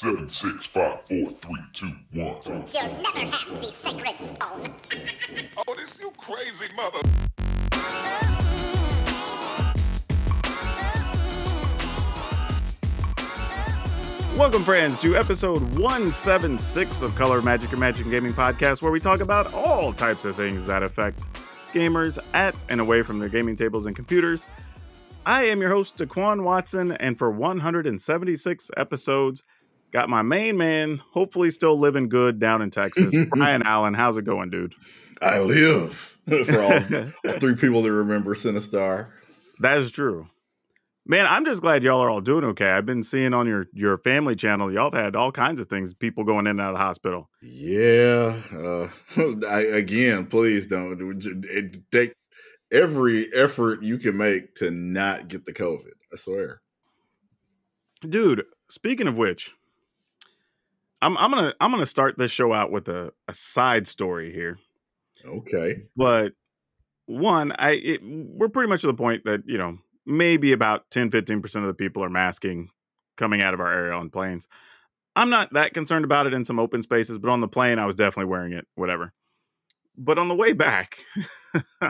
seven, six, five, four, three, two, one. You'll never have the sacred stone. Oh, this you crazy mother. Welcome, friends, to episode 176 of Color Magic and Magic Gaming Podcast, where we talk about all types of things that affect gamers at and away from their gaming tables and computers. I am your host, DeQuan Watson, and for 176 episodes, got my main man, hopefully still living good down in Texas, Brian Allen. How's it going, dude? I live for all, all three people that remember Sinistar. That is true. Man, I'm just glad y'all are all doing okay. I've been seeing on your your family channel, y'all have had all kinds of things, people going in and out of the hospital. Yeah. Uh, I, again, please don't take every effort you can make to not get the COVID. I swear. Dude, speaking of which, I'm I'm gonna I'm gonna start this show out with a, a side story here. Okay. But one, I it, we're pretty much to the point that you know maybe about 10 15% of the people are masking coming out of our area on planes. I'm not that concerned about it in some open spaces, but on the plane, I was definitely wearing it, whatever. But on the way back,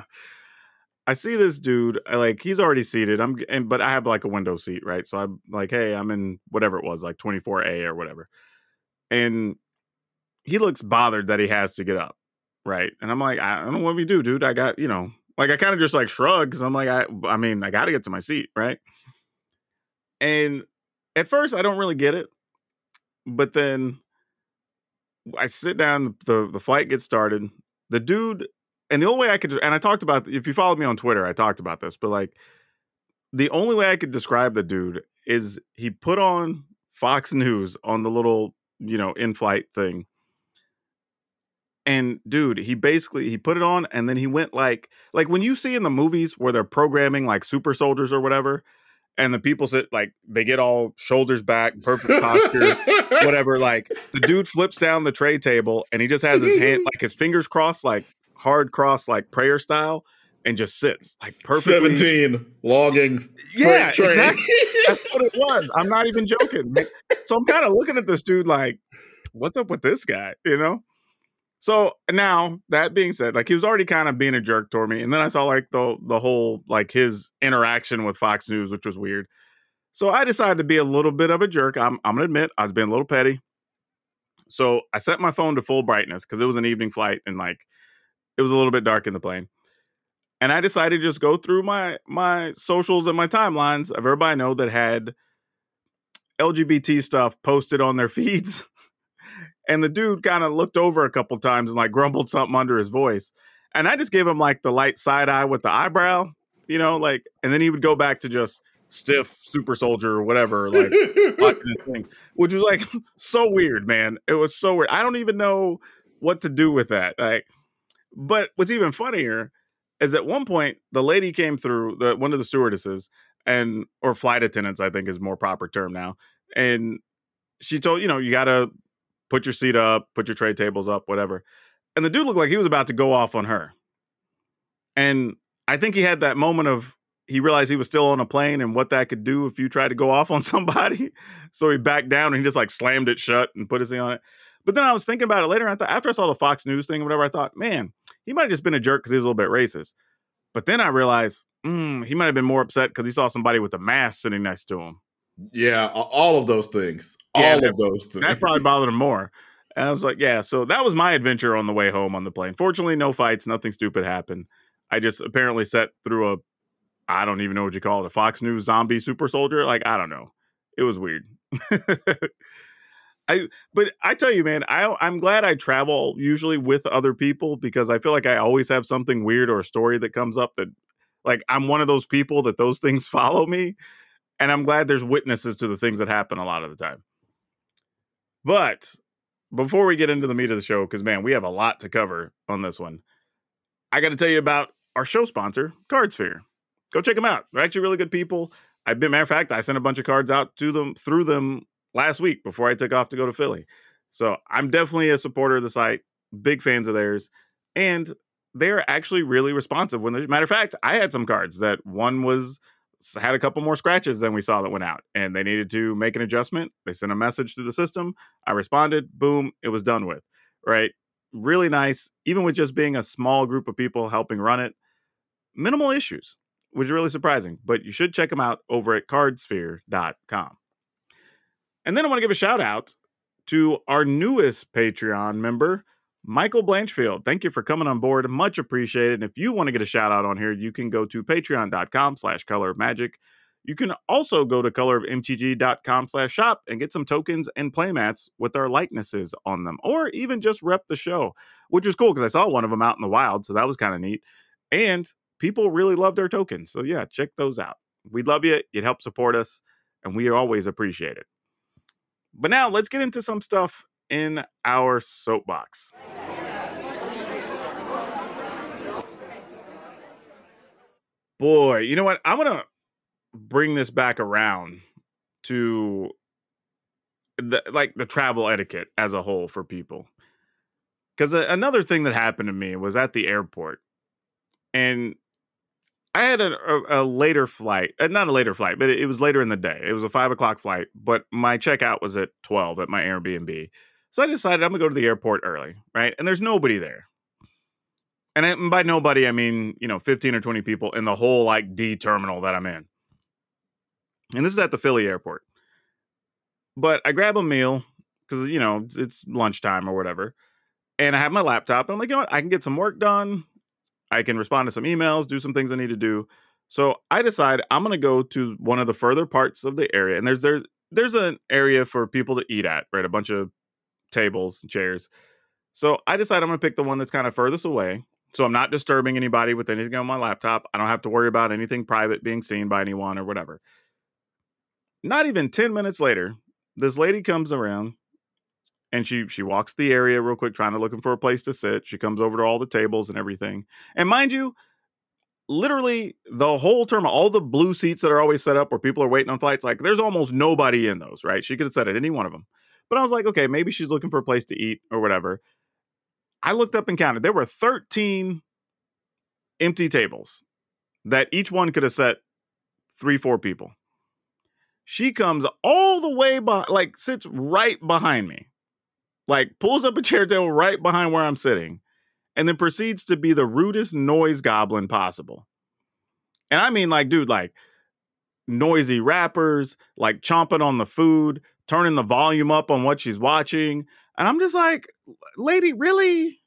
I see this dude, I, like he's already seated. I'm, and, but I have like a window seat, right? So I'm like, hey, I'm in whatever it was, like 24A or whatever. And he looks bothered that he has to get up, right? And I'm like, I don't know what we do, dude. I got, you know, like I kind of just like shrug because I'm like, I, I mean, I got to get to my seat, right? And at first, I don't really get it, but then I sit down. the The flight gets started. The dude, and the only way I could, and I talked about, if you followed me on Twitter, I talked about this, but like, the only way I could describe the dude is he put on Fox News on the little, you know, in flight thing. And dude he basically he put it on and then he went like like when you see in the movies where they're programming like super soldiers or whatever and the people sit like they get all shoulders back perfect posture whatever like the dude flips down the tray table and he just has his hand like his fingers crossed like hard cross like prayer style and just sits like perfectly 17 logging yeah exactly that's what it was i'm not even joking so i'm kind of looking at this dude like what's up with this guy you know so now that being said, like he was already kind of being a jerk toward me, and then I saw like the the whole like his interaction with Fox News, which was weird. So I decided to be a little bit of a jerk. I'm I'm gonna admit I was being a little petty. So I set my phone to full brightness because it was an evening flight and like it was a little bit dark in the plane. And I decided to just go through my my socials and my timelines of everybody I know that had LGBT stuff posted on their feeds and the dude kind of looked over a couple times and like grumbled something under his voice. And I just gave him like the light side eye with the eyebrow, you know, like, and then he would go back to just stiff super soldier or whatever, like thing, which was like so weird, man. It was so weird. I don't even know what to do with that. Like, but what's even funnier is at one point the lady came through, the one of the stewardesses and or flight attendants, I think is more proper term now, and she told you know you got to put your seat up, put your tray tables up, whatever. And the dude looked like he was about to go off on her. And I think he had that moment of he realized he was still on a plane and what that could do if you tried to go off on somebody. So he backed down and he just like slammed it shut and put his thing on it. But then I was thinking about it later. and I thought after I saw the Fox News thing, or whatever, I thought, man, he might have just been a jerk because he was a little bit racist. But then I realized mm, he might have been more upset because he saw somebody with a mask sitting next to him. Yeah, all of those things. Yeah, all of those things. That probably bothered him more. And I was like, yeah, so that was my adventure on the way home on the plane. Fortunately, no fights, nothing stupid happened. I just apparently sat through a, I don't even know what you call it, a Fox News zombie super soldier. Like, I don't know. It was weird. I, but I tell you, man, I, I'm glad I travel usually with other people because I feel like I always have something weird or a story that comes up that, like, I'm one of those people that those things follow me and I'm glad there's witnesses to the things that happen a lot of the time. But before we get into the meat of the show, because man, we have a lot to cover on this one, I got to tell you about our show sponsor, Cardsphere. Go check them out. They're actually really good people. I've been, matter of fact, I sent a bunch of cards out to them through them last week before I took off to go to Philly. So I'm definitely a supporter of the site, big fans of theirs, and they're actually really responsive. When, matter of fact, I had some cards that one was had a couple more scratches than we saw that went out, and they needed to make an adjustment. They sent a message through the system. I responded. Boom, it was done with. Right, really nice. Even with just being a small group of people helping run it, minimal issues, which is really surprising. But you should check them out over at cardsphere.com. And then I want to give a shout out to our newest Patreon member, Michael Blanchfield. Thank you for coming on board. Much appreciated. And if you want to get a shout out on here, you can go to patreon.com slash color of magic. You can also go to colorofmtg.com slash shop and get some tokens and playmats with our likenesses on them, or even just rep the show, which is cool because I saw one of them out in the wild. So that was kind of neat. And people really love their tokens. So yeah, check those out. We'd love you. You'd help support us, and we always appreciate it. But now let's get into some stuff in our soapbox. Boy, you know what? I'm going to bring this back around to the like the travel etiquette as a whole for people. Cuz uh, another thing that happened to me was at the airport. And I had a, a, a later flight, uh, not a later flight, but it, it was later in the day. It was a five o'clock flight, but my checkout was at 12 at my Airbnb. So I decided I'm gonna go to the airport early, right? And there's nobody there. And, I, and by nobody, I mean, you know, 15 or 20 people in the whole like D terminal that I'm in. And this is at the Philly airport. But I grab a meal because, you know, it's, it's lunchtime or whatever. And I have my laptop. And I'm like, you know what? I can get some work done. I can respond to some emails, do some things I need to do. So I decide I'm going to go to one of the further parts of the area. And there's there's there's an area for people to eat at, right? A bunch of tables and chairs. So I decide I'm going to pick the one that's kind of furthest away. So I'm not disturbing anybody with anything on my laptop. I don't have to worry about anything private being seen by anyone or whatever. Not even 10 minutes later, this lady comes around and she she walks the area real quick trying to looking for a place to sit. She comes over to all the tables and everything. And mind you, literally the whole term all the blue seats that are always set up where people are waiting on flights like there's almost nobody in those, right? She could have sat at any one of them. But I was like, okay, maybe she's looking for a place to eat or whatever. I looked up and counted. There were 13 empty tables that each one could have set three, four people. She comes all the way by, like, sits right behind me, like, pulls up a chair table right behind where I'm sitting, and then proceeds to be the rudest noise goblin possible. And I mean, like, dude, like, noisy rappers, like, chomping on the food, turning the volume up on what she's watching. And I'm just like, lady, really?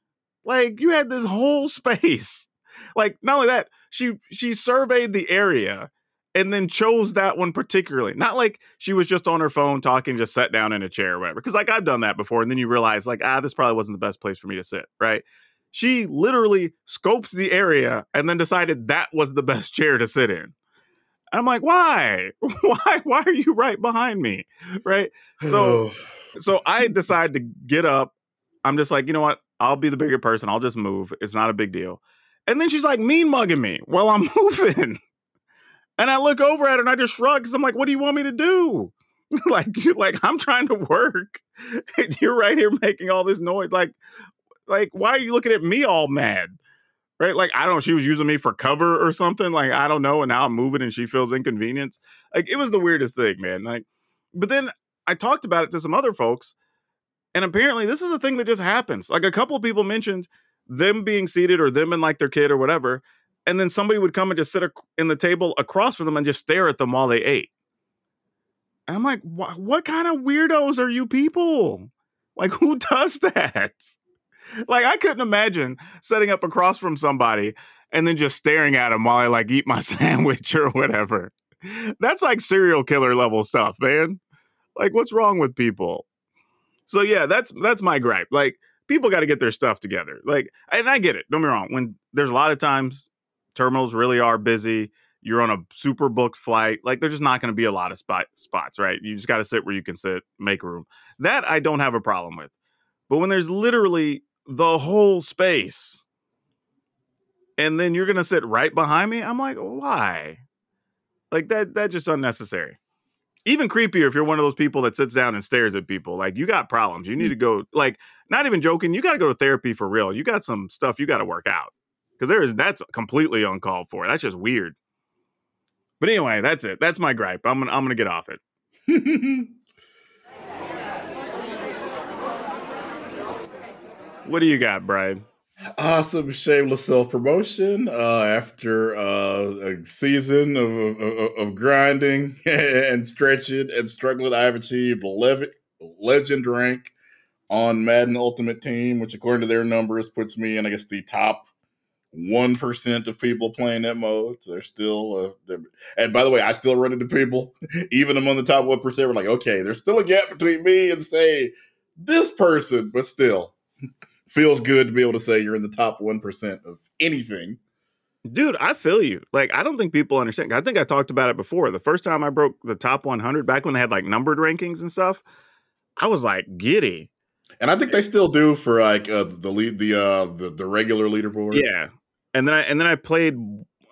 Like you had this whole space. Like not only that, she she surveyed the area and then chose that one particularly. Not like she was just on her phone talking, just sat down in a chair or whatever. Because like I've done that before, and then you realize like ah, this probably wasn't the best place for me to sit. Right? She literally scopes the area and then decided that was the best chair to sit in. And I'm like, why? Why? Why are you right behind me? Right? So so I decide to get up. I'm just like, you know what? I'll be the bigger person. I'll just move. It's not a big deal. And then she's like mean mugging me while I'm moving. And I look over at her and I just shrug because I'm like, what do you want me to do? like, you like I'm trying to work. And you're right here making all this noise. Like, like, why are you looking at me all mad? Right? Like, I don't know, she was using me for cover or something. Like, I don't know. And now I'm moving and she feels inconvenience. Like, it was the weirdest thing, man. Like, but then I talked about it to some other folks, and apparently this is a thing that just happens. Like a couple of people mentioned them being seated or them and like their kid or whatever, and then somebody would come and just sit in the table across from them and just stare at them while they ate. And I'm like, what kind of weirdos are you people? Like, who does that? Like, I couldn't imagine setting up across from somebody and then just staring at them while I like eat my sandwich or whatever. That's like serial killer level stuff, man. Like, what's wrong with people? So yeah, that's that's my gripe. Like, people got to get their stuff together. Like, and I get it. Don't be wrong. When there's a lot of times terminals really are busy, you're on a super booked flight. Like, there's just not going to be a lot of spot spots, right? You just got to sit where you can sit, make room. That I don't have a problem with. But when there's literally the whole space, and then you're going to sit right behind me, I'm like, why? Like that. That's just unnecessary even creepier if you're one of those people that sits down and stares at people. Like you got problems. You need to go. Like not even joking. You got to go to therapy for real. You got some stuff you got to work out because there is that's completely uncalled for. That's just weird. But anyway, that's it. That's my gripe. I'm gonna I'm gonna get off it. What do you got, Brian? Awesome, shameless self promotion. Uh, after uh, a season of, of, of grinding and stretching and struggling, I have achieved 11 legend rank on Madden Ultimate Team, which according to their numbers puts me in, I guess, the top one percent of people playing that mode. So they're still, they're, and by the way, I still run into people, even among the top one percent. We're like, okay, there's still a gap between me and say this person, but still feels good to be able to say you're in the top one percent of anything. Dude, I feel you. Like, I don't think people understand. I think I talked about it before. The first time I broke the top 100, back when they had like numbered rankings and stuff, I was like giddy. And I think they still do for like uh, the lead, the uh, the the regular leaderboard. Yeah, and then I and then I played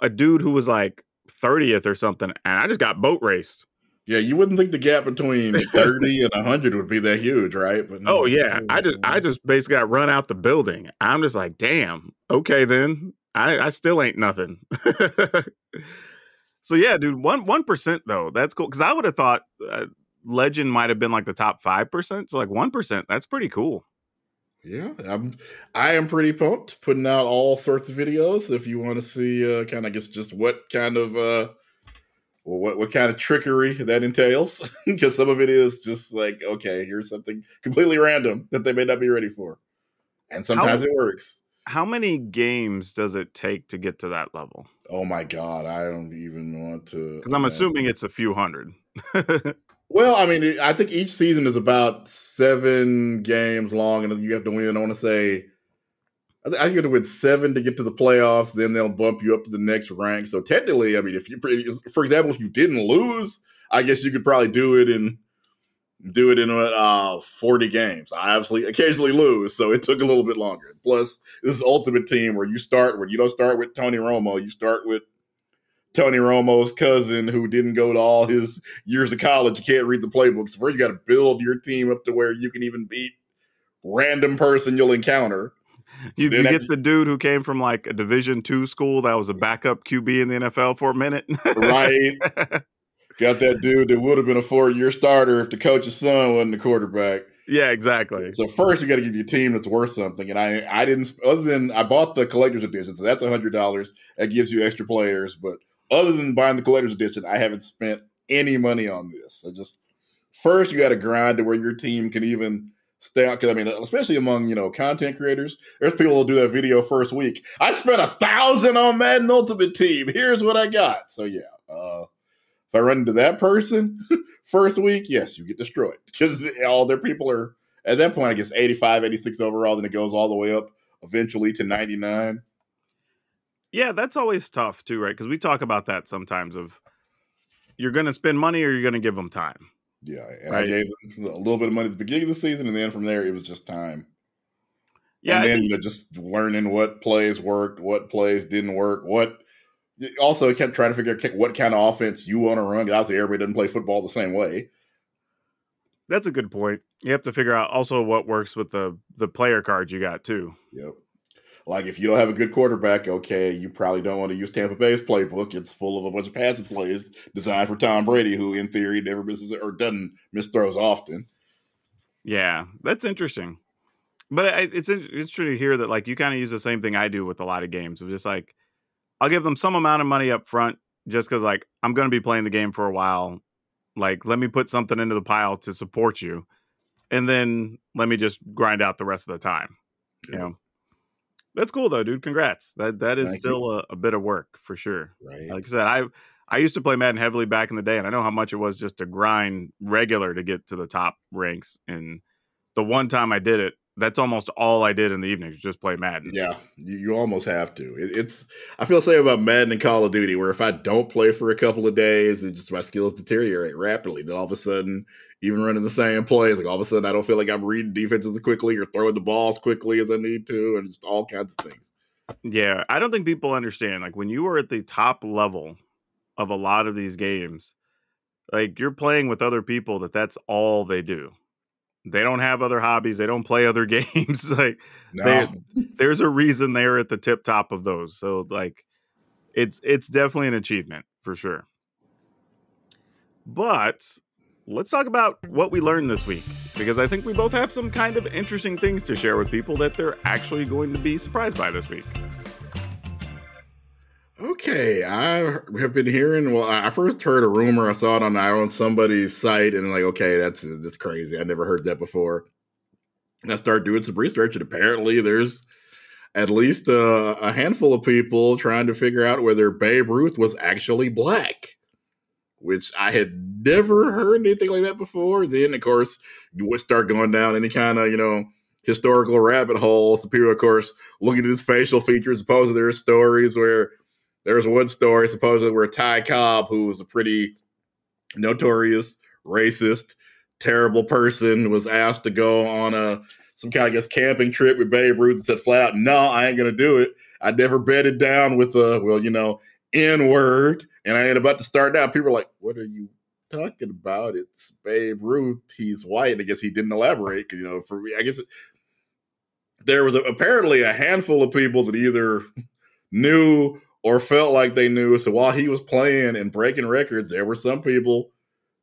a dude who was like 30th or something, and I just got boat raced. Yeah, you wouldn't think the gap between 30 and 100 would be that huge, right? But no, oh yeah, I just I just basically got run out the building. I'm just like, damn. Okay, then I I still ain't nothing. so yeah, dude, one one percent though, that's cool. Because I would have thought uh, Legend might have been like the top five percent. So like one percent, that's pretty cool. Yeah, I'm. I am pretty pumped. Putting out all sorts of videos. If you want to see, uh, kind of, I guess, just what kind of, uh, well, what what kind of trickery that entails, because some of it is just like, okay, here's something completely random that they may not be ready for, and sometimes How- it works. How many games does it take to get to that level? Oh my god, I don't even want to. Because I'm assuming it's a few hundred. Well, I mean, I think each season is about seven games long, and you have to win. I want to say, I think you have to win seven to get to the playoffs. Then they'll bump you up to the next rank. So technically, I mean, if you, for example, if you didn't lose, I guess you could probably do it in do it in uh, forty games. I obviously occasionally lose, so it took a little bit longer. Plus, this is Ultimate Team where you start where you don't start with Tony Romo, you start with Tony Romo's cousin who didn't go to all his years of college. You can't read the playbooks. First, you got to build your team up to where you can even beat random person you'll encounter. You, you get the dude who came from like a Division two school that was a backup QB in the NFL for a minute. Right? got that dude that would have been a four year starter if the coach's son wasn't the quarterback. yeah, exactly. So first, you got to give you a team that's worth something. And I, I didn't. Other than I bought the collector's edition, so that's a hundred dollars. That gives you extra players. But other than buying the collector's edition, I haven't spent any money on this. So just first, you got to grind to where your team can even stay out. Because I mean, especially among you know content creators, there's people who'll do that video first week. I spent a thousand on Madden Ultimate Team. Here's what I got. So yeah. Uh, if I run into that person first week, yes, you get destroyed because all their people are at that point, I guess 85, 86 overall, then it goes all the way up eventually to 99. Yeah, that's always tough too, right? Because we talk about that sometimes. Of you're going to spend money or you're going to give them time. Yeah. And Right. I gave them a little bit of money at the beginning of the season, and then from there, it was just time. Yeah, and then think- you know, just learning what plays worked, what plays didn't work, what. Also, I kept trying to figure out what kind of offense you want to run. Obviously, everybody doesn't play football the same way. that's a good point. You have to figure out also what works with the the player cards you got too. Yep. Like if you don't have a good quarterback, okay, you probably don't want to use Tampa Bay's playbook. It's full of a bunch of passing plays designed for Tom Brady, who in theory never misses or doesn't miss throws often. Yeah, that's interesting. But it's interesting to hear that like you kind of use the same thing I do with a lot of games of just like I'll give them some amount of money up front just because like I'm going to be playing the game for a while. Like let me put something into the pile to support you, and then let me just grind out the rest of the time. You Yeah. know, that's cool though, dude. Congrats. That that is Thank still a, a bit of work for sure. Right. Like I said, I I used to play Madden heavily back in the day, and I know how much it was just to grind regular to get to the top ranks. And the one time I did it, that's almost all I did in the evenings, just play Madden. Yeah, you, you almost have to. It, it's I feel the same about Madden and Call of Duty, where if I don't play for a couple of days, it just my skills deteriorate rapidly. Then all of a sudden, even running the same plays, like all of a sudden, I don't feel like I'm reading defenses quickly or throwing the balls quickly as I need to, and just all kinds of things. Yeah, I don't think people understand. Like when you are at the top level of a lot of these games, like you're playing with other people that that's all they do. They don't have other hobbies. They don't play other games. like No, They- there's a reason they're at the tip top of those. So like it's it's definitely an achievement for sure. But let's talk about what we learned this week because I think we both have some kind of interesting things to share with people that they're actually going to be surprised by this week. Okay, I have been hearing. Well, I first heard a rumor. I saw it on on somebody's site, and like, okay, that's that's crazy. I never heard that before. And I started doing some research, and apparently, there's at least a, a handful of people trying to figure out whether Babe Ruth was actually black, which I had never heard anything like that before. Then, of course, you would start going down any kind of you know historical rabbit holes. People, of course, looking at his facial features. Supposedly, there are stories where there's one story supposedly where Ty Cobb, who was a pretty notorious racist, terrible person, was asked to go on a some kind of I guess camping trip with Babe Ruth and said flat out, "No, I ain't gonna do it. I never bedded down with a well, you know, N word." And I ain't about to start now. People are like, "What are you talking about? It's Babe Ruth. He's white." I guess he didn't elaborate because you know, for me, I guess it, there was a, apparently a handful of people that either knew or felt like they knew. So while he was playing and breaking records, there were some people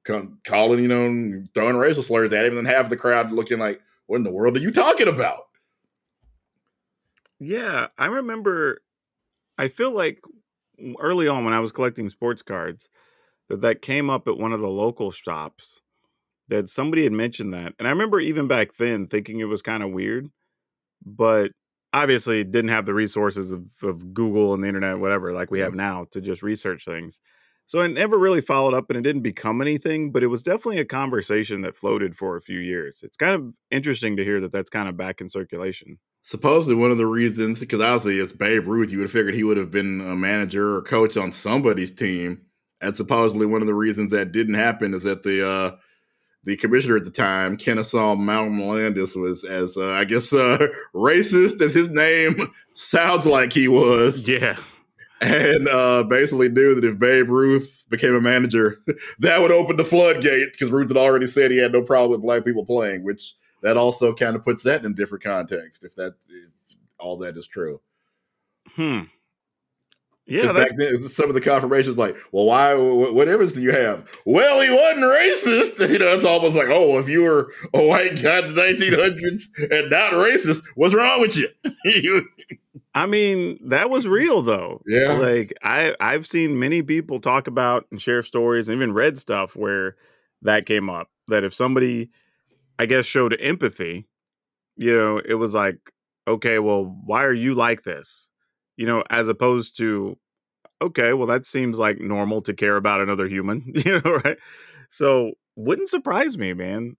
come, calling, you know, throwing racial slurs at him, and half the crowd looking like, "What in the world are you talking about?" Yeah, I remember. I feel like early on when I was collecting sports cards, that that came up at one of the local shops. That somebody had mentioned that, and I remember even back then thinking it was kind of weird, but obviously didn't have the resources of, of Google and the internet, whatever, like we have now to just research things. So I never really followed up and it didn't become anything, but it was definitely a conversation that floated for a few years. It's kind of interesting to hear that that's kind of back in circulation. Supposedly, one of the reasons, because obviously it's Babe Ruth, you would have figured he would have been a manager or coach on somebody's team. And supposedly, one of the reasons that didn't happen is that the uh, the commissioner at the time, Kennesaw Mountain Landis, was as uh, I guess uh, racist as his name sounds like he was. Yeah. And uh, basically knew that if Babe Ruth became a manager, that would open the floodgates because Ruth had already said he had no problem with black people playing, which that also kind of puts that in a different context if that if all that is true. Hmm. Yeah, back then some of the confirmations like, well, why? What evidence do you have? Well, he wasn't racist. You know, it's almost like, oh, if you were a white guy in the 1900s and not racist, what's wrong with you? I mean, that was real though. Yeah, like I I've seen many people talk about and share stories, and even read stuff where that came up. That if somebody, I guess, showed empathy, you know, it was like, okay, well, why are you like this? you know, as opposed to, okay, well, that seems like normal to care about another human, you know, right? So wouldn't surprise me, man.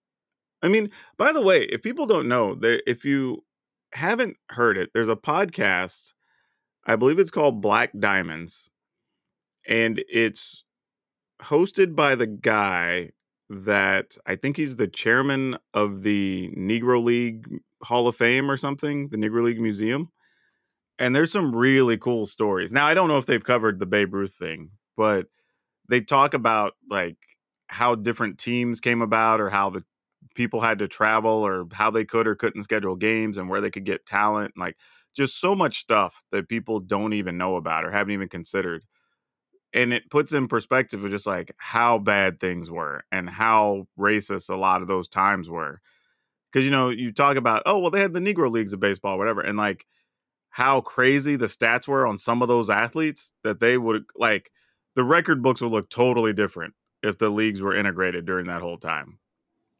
I mean, by the way, if people don't know, if you haven't heard it, there's a podcast. I believe it's called Black Diamonds, and it's hosted by the guy that I think he's the chairman of the Negro League Hall of Fame or something, the Negro League Museum and there's some really cool stories. Now I don't know if they've covered the Babe Ruth thing, but they talk about like how different teams came about or how the people had to travel or how they could or couldn't schedule games and where they could get talent like just so much stuff that people don't even know about or haven't even considered and it puts in perspective of just like how bad things were and how racist a lot of those times were because you know you talk about oh well they had the negro leagues of baseball whatever and like how crazy the stats were on some of those athletes that they would like the record books would look totally different if the leagues were integrated during that whole time.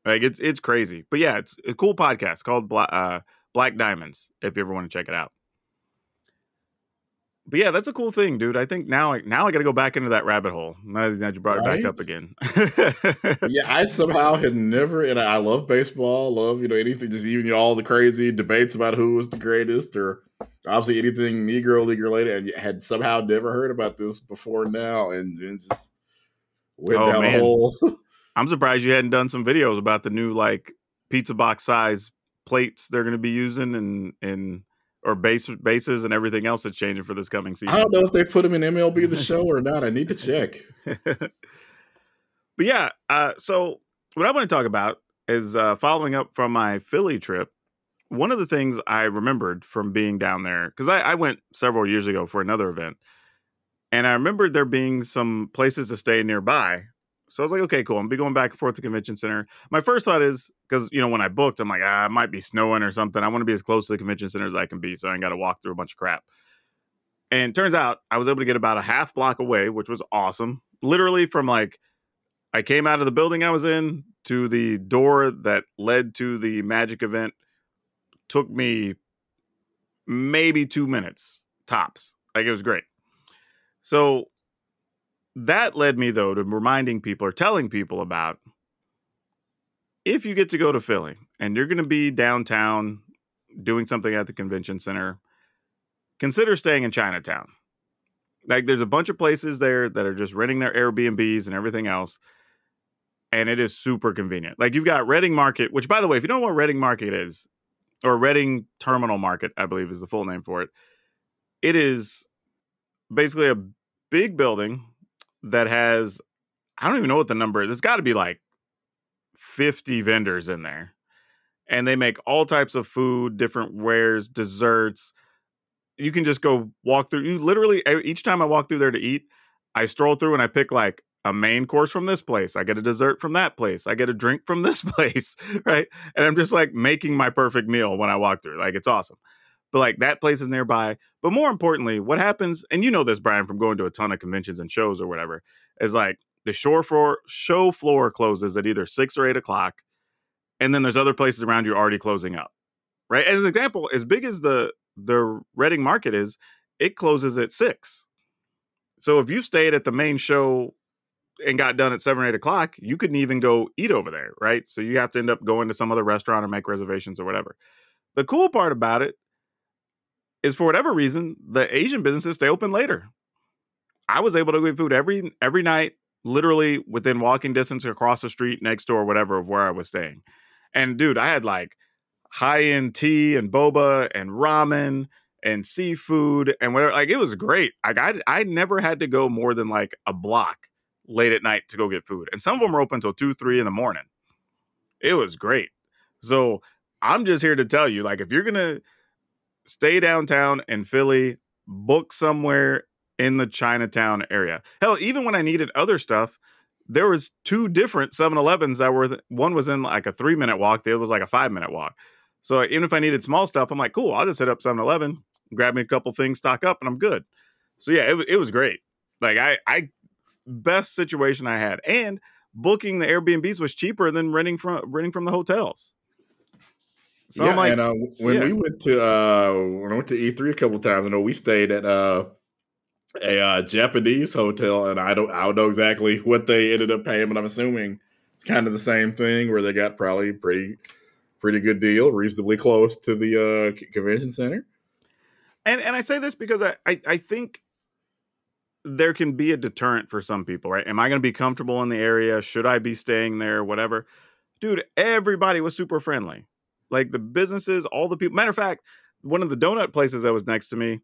Like it's it's crazy, but yeah, it's a cool podcast called Black, uh, Black Diamonds. If you ever want to check it out. But yeah, that's a cool thing, dude. I think now, now I got to go back into that rabbit hole. Now that you brought right? it back up again. yeah, I somehow had never, and I love baseball. Love you know anything, just even you know, all the crazy debates about who was the greatest, or obviously anything Negro League related, and had somehow never heard about this before now, and, and just went oh, down man. a hole. I'm surprised you hadn't done some videos about the new like pizza box size plates they're going to be using, and and or base bases and everything else that's changing for this coming season. I don't know if they put him in MLB the show or not. I need to check. but yeah, uh, so what I want to talk about is uh, following up from my Philly trip. One of the things I remembered from being down there because I, I went several years ago for another event, and I remembered there being some places to stay nearby So I was like, okay, cool. I'm be going back and forth to convention center. My first thought is because you know when I booked, I'm like, ah, it might be snowing or something. I want to be as close to the convention center as I can be, so I ain't got to walk through a bunch of crap. And turns out I was able to get about a half block away, which was awesome. Literally from like I came out of the building I was in to the door that led to the magic event took me maybe two minutes tops. Like it was great. So that led me though to reminding people or telling people about if you get to go to Philly and you're going to be downtown doing something at the convention center, consider staying in Chinatown. Like there's a bunch of places there that are just renting their Airbnbs and everything else. And it is super convenient. Like you've got Reading Market, which by the way, if you don't know what Reading Market is, or Reading Terminal Market, I believe is the full name for it. It is basically a big building that has I don't even know what the number is. It's got to be like 50 vendors in there. And they make all types of food, different wares, desserts. You can just go walk through. You literally each time I walk through there to eat, I stroll through and I pick like a main course from this place. I get a dessert from that place. I get a drink from this place, right? And I'm just like making my perfect meal when I walk through. Like it's awesome. But like that place is nearby. But more importantly, what happens, and you know this, Brian, from going to a ton of conventions and shows or whatever, is like the shore floor show floor closes at either six or eight o'clock. And then there's other places around you already closing up. Right. As an example, as big as the the Reading market is, it closes at six. So if you stayed at the main show and got done at seven or eight o'clock, you couldn't even go eat over there, right? So you have to end up going to some other restaurant or make reservations or whatever. The cool part about it is for whatever reason, the Asian businesses stay open later. I was able to get food every every night, literally within walking distance across the street, next door, whatever of where I was staying. And dude, I had like high end tea and boba and ramen and seafood and whatever. Like it was great. Like I I never had to go more than like a block late at night to go get food. And some of them were open until two, three in the morning. It was great. So I'm just here to tell you, like, if you're gonna stay downtown in Philly, book somewhere in the Chinatown area. Hell, even when I needed other stuff, there was two different 7-Elevens that were one was in like a three minute walk, the other was like a five minute walk. So even if I needed small stuff, I'm like, cool, I'll just hit up 7-Eleven, grab me a couple things, stock up, and I'm good. So yeah, it, it was great. Like I I best situation I had. And booking the Airbnbs was cheaper than renting from renting from the hotels. So yeah, like, and uh, when yeah. we went to uh, when I went to E3 a couple of times, I know we stayed at uh, a uh, Japanese hotel, and I don't I don't know exactly what they ended up paying, but I'm assuming it's kind of the same thing where they got probably pretty pretty good deal, reasonably close to the uh, convention center. And and I say this because I, I, I think there can be a deterrent for some people, right? Am I going to be comfortable in the area? Should I be staying there? Whatever. Dude, everybody was super friendly. Like the businesses, all the people. Matter of fact, one of the donut places that was next to me,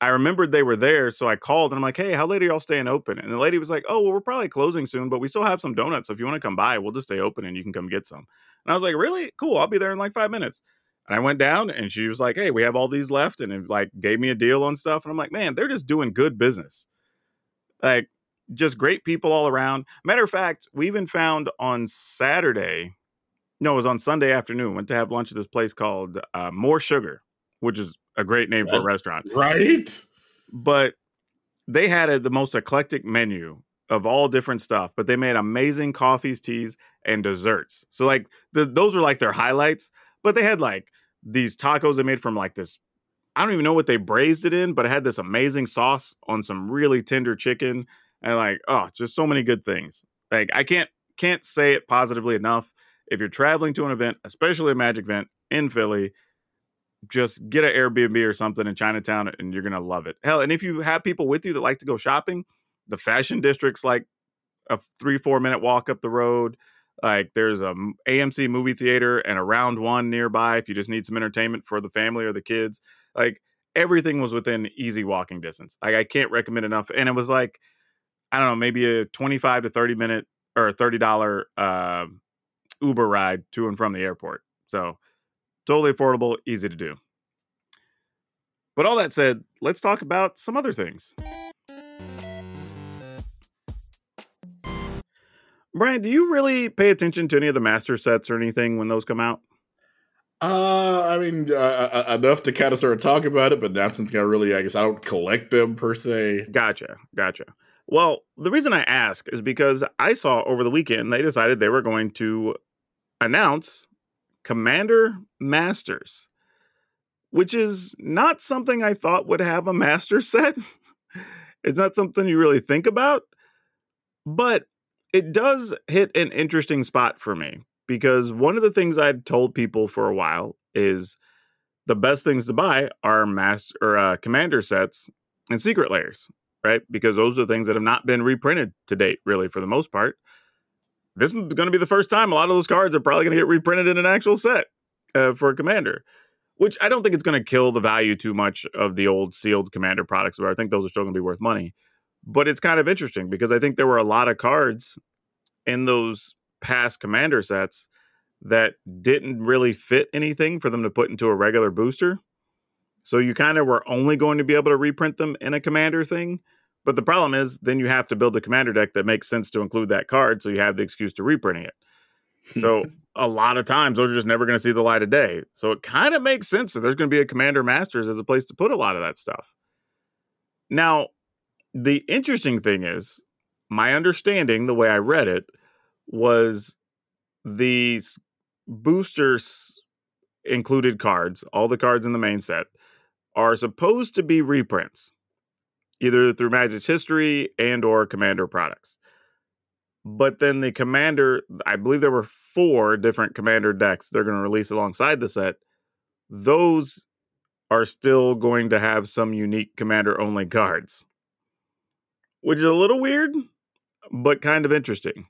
I remembered they were there. So I called and I'm like, hey, how late are y'all staying open? And the lady was like, oh, well, we're probably closing soon, but we still have some donuts. So if you want to come by, we'll just stay open and you can come get some. And I was like, really? Cool. I'll be there in like five minutes. And I went down and she was like, hey, we have all these left. And it like gave me a deal on stuff. And I'm like, man, they're just doing good business. Like just great people all around. Matter of fact, we even found on Saturday, no, it was on Sunday afternoon, went to have lunch at this place called uh, More Sugar, which is a great name for a restaurant. Right. But they had a, the most eclectic menu of all different stuff, but they made amazing coffees, teas, and desserts. So like the, those were like their highlights. But they had like these tacos they made from like this I don't even know what they braised it in, but it had this amazing sauce on some really tender chicken and like oh, just so many good things. Like I can't can't say it positively enough. If you're traveling to an event, especially a magic event in Philly, just get an Airbnb or something in Chinatown and you're gonna love it. Hell, and if you have people with you that like to go shopping, the fashion district's like a three four minute walk up the road. Like there's a AMC movie theater and a round one nearby if you just need some entertainment for the family or the kids. Like everything was within easy walking distance. Like I can't recommend enough. And it was like, I don't know, maybe a 25 to 30 minute or $30 uh, Uber ride to and from the airport. So totally affordable, easy to do. But all that said, let's talk about some other things. Brian, do you really pay attention to any of the master sets or anything when those come out? Uh, I mean, uh, uh, enough to kind of start talking about it, but not something I really, I guess, I don't collect them per se. Gotcha, gotcha. Well, the reason I ask is because I saw over the weekend they decided they were going to announce Commander Masters, which is not something I thought would have a master set. it's not something you really think about, but it does hit an interesting spot for me because one of the things I've told people for a while is the best things to buy are master or uh, commander sets and Secret Lairs, right? Because those are things that have not been reprinted to date, really, for the most part. This is going to be the first time a lot of those cards are probably going to get reprinted in an actual set uh, for a commander, which I don't think it's going to kill the value too much of the old sealed commander products, where I think those are still going to be worth money. But it's kind of interesting because I think there were a lot of cards in those past commander sets that didn't really fit anything for them to put into a regular booster. So you kind of were only going to be able to reprint them in a commander thing. But the problem is, then you have to build a commander deck that makes sense to include that card, so you have the excuse to reprinting it. So a lot of times those are just never going to see the light of day. So it kind of makes sense that there's going to be a Commander Masters as a place to put a lot of that stuff. Now, the interesting thing is, my understanding, the way I read it, was these boosters included cards, all the cards in the main set, are supposed to be reprints, either through Magic's history and or Commander products. But then the Commander, I believe there were four different Commander decks they're going to release alongside the set. Those are still going to have some unique Commander only cards, which is a little weird, but kind of interesting.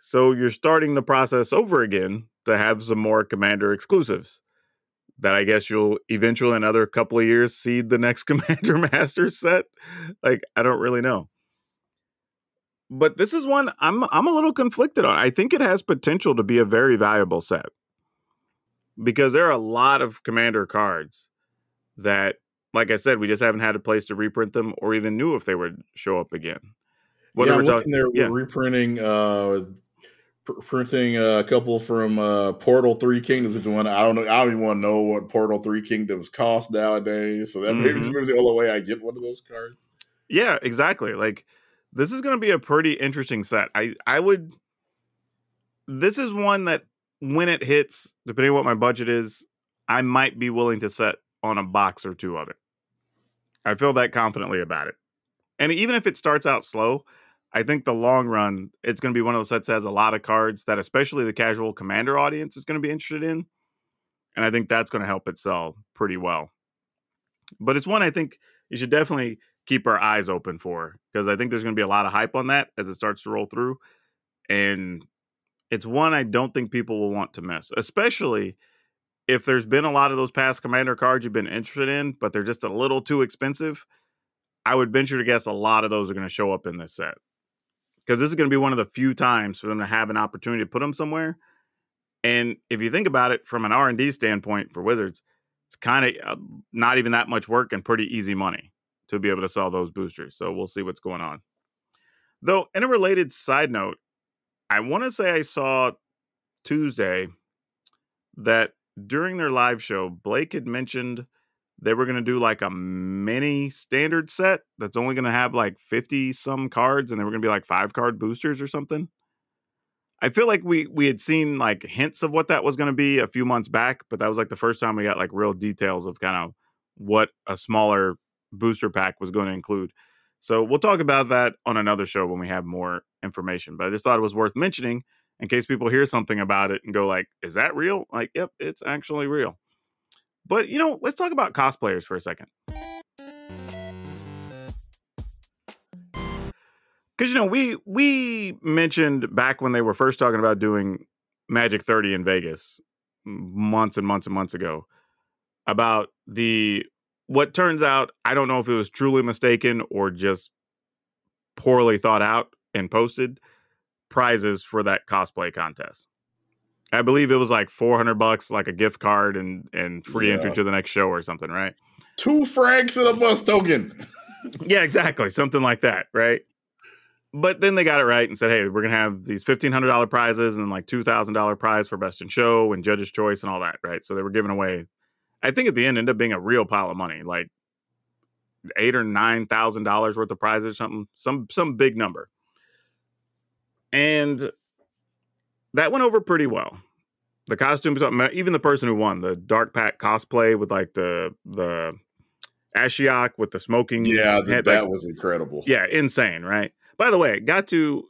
So you're starting the process over again to have some more Commander exclusives that I guess you'll eventually, in another couple of years, see the next Commander Master set. Like, I don't really know. But this is one I'm I'm a little conflicted on. I think it has potential to be a very valuable set. Because there are a lot of commander cards that, like I said, we just haven't had a place to reprint them or even knew if they would show up again. yeah, I'm looking there. Yeah. We're reprinting uh, printing a couple from uh, Portal Three Kingdoms, which one I don't know. I don't even want to know what Portal Three Kingdoms cost nowadays. So that mm-hmm. maybe is the only way I get one of those cards. Yeah, exactly. Like this is going to be a pretty interesting set. I I would. This is one that when it hits, depending on what my budget is, I might be willing to set on a box or two of it. I feel that confidently about it. And even if it starts out slow, I think the long run, it's going to be one of those sets that has a lot of cards that, especially the casual commander audience, is going to be interested in. And I think that's going to help it sell pretty well. But it's one I think you should definitely keep our eyes open for because I think there's going to be a lot of hype on that as it starts to roll through. And it's one I don't think people will want to miss, especially if there's been a lot of those past commander cards you've been interested in, but they're just a little too expensive. I would venture to guess a lot of those are going to show up in this set because this is going to be one of the few times for them to have an opportunity to put them somewhere. And if you think about it from an R and D standpoint for Wizards, it's kind of uh, not even that much work and pretty easy money to be able to sell those boosters. So we'll see what's going on. Though, in a related side note, I want to say I saw Tuesday that during their live show, Blake had mentioned they were going to do like a mini standard set that's only going to have like 50 some cards and they were going to be like five card boosters or something. I feel like we we had seen like hints of what that was going to be a few months back, but that was like the first time we got like real details of kind of what a smaller booster pack was going to include. So we'll talk about that on another show when we have more information. But I just thought it was worth mentioning in case people hear something about it and go like, "Is that real?" Like, yep, it's actually real. But you know, let's talk about cosplayers for a second. Because you know, we we mentioned back when they were first talking about doing Magic 30 in Vegas months and months and months ago about the what turns out I don't know if it was truly mistaken or just poorly thought out and posted prizes for that cosplay contest. I believe it was like 400 bucks, like a gift card and and free yeah. entry to the next show or something, right? Two francs and a bus token. yeah, exactly. Something like that, right? but then they got it right and said, "Hey, we're gonna have these fifteen hundred dollar prizes and like two thousand dollar prize for best in show and judge's choice and all that." Right. So they were giving away. I think at the end ended up being a real pile of money, like eight or nine thousand dollars worth of prizes, or something, some some big number, and that went over pretty well. The costumes, even the person who won the Dark Pack cosplay with like the the Ashiok with the smoking. Yeah, head, that like, was incredible. yeah, insane, right? By the way, got to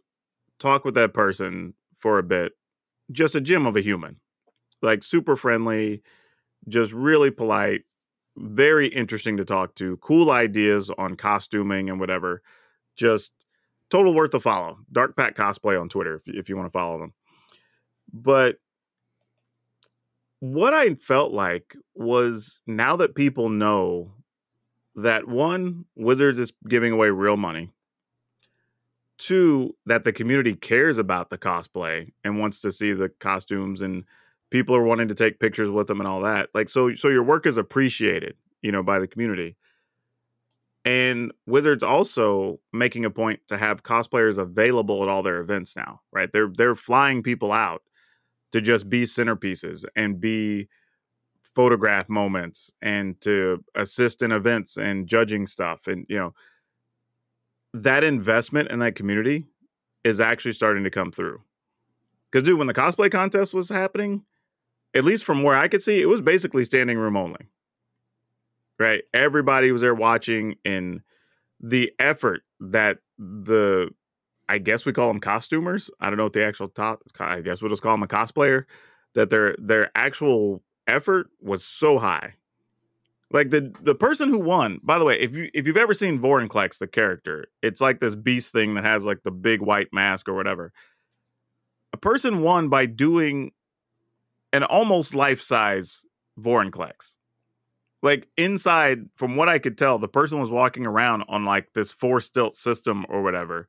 talk with that person for a bit. Just a gem of a human, like super friendly, just really polite, very interesting to talk to. Cool ideas on costuming and whatever. Just total worth a follow. Dark Pack cosplay on Twitter if, if you want to follow them. But what I felt like was now that people know that one, Wizards is giving away real money. Two, that the community cares about the cosplay and wants to see the costumes and people are wanting to take pictures with them and all that. Like so so your work is appreciated, you know, by the community. And Wizards also making a point to have cosplayers available at all their events now, right? They're they're flying people out to just be centerpieces and be photograph moments and to assist in events and judging stuff and you know that investment in that community is actually starting to come through. Because dude when the cosplay contest was happening at least from where i could see it was basically standing room only. Right? Everybody was there watching and the effort that the i guess we call them costumers i don't know what the actual top i guess we'll just call them a cosplayer that their their actual effort was so high. Like the the person who won, by the way, if you if you've ever seen Vorinclex, the character, it's like this beast thing that has like the big white mask or whatever. A person won by doing an almost life size Vorinclex. Like inside, from what I could tell, the person was walking around on like this four stilt system or whatever,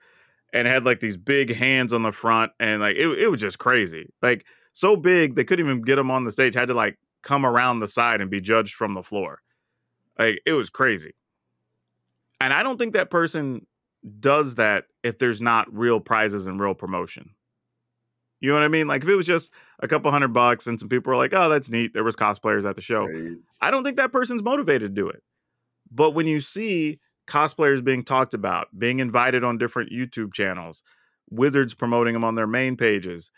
and had like these big hands on the front, and like it, it was just crazy. Like so big they couldn't even get him on the stage. Had to like come around the side and be judged from the floor. Like it was crazy. And I don't think that person does that if there's not real prizes and real promotion. You know what I mean? Like if it was just a couple hundred bucks and some people were like, "Oh, that's neat. There was cosplayers at the show." Right. I don't think that person's motivated to do it. But when you see cosplayers being talked about, being invited on different YouTube channels, Wizards promoting them on their main pages,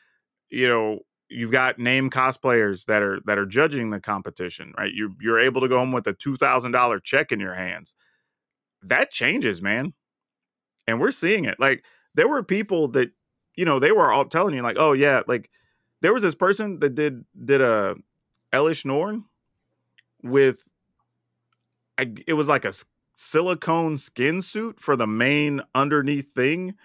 you know, you've got name cosplayers that are that are judging the competition, right? You you're able to go home with a two thousand dollar check in your hands. That changes, man. And we're seeing it. Like there were people that, you know, they were all telling you, like, oh yeah, like there was this person that did did a Elesh Norn with I, it was like a silicone skin suit for the main underneath thing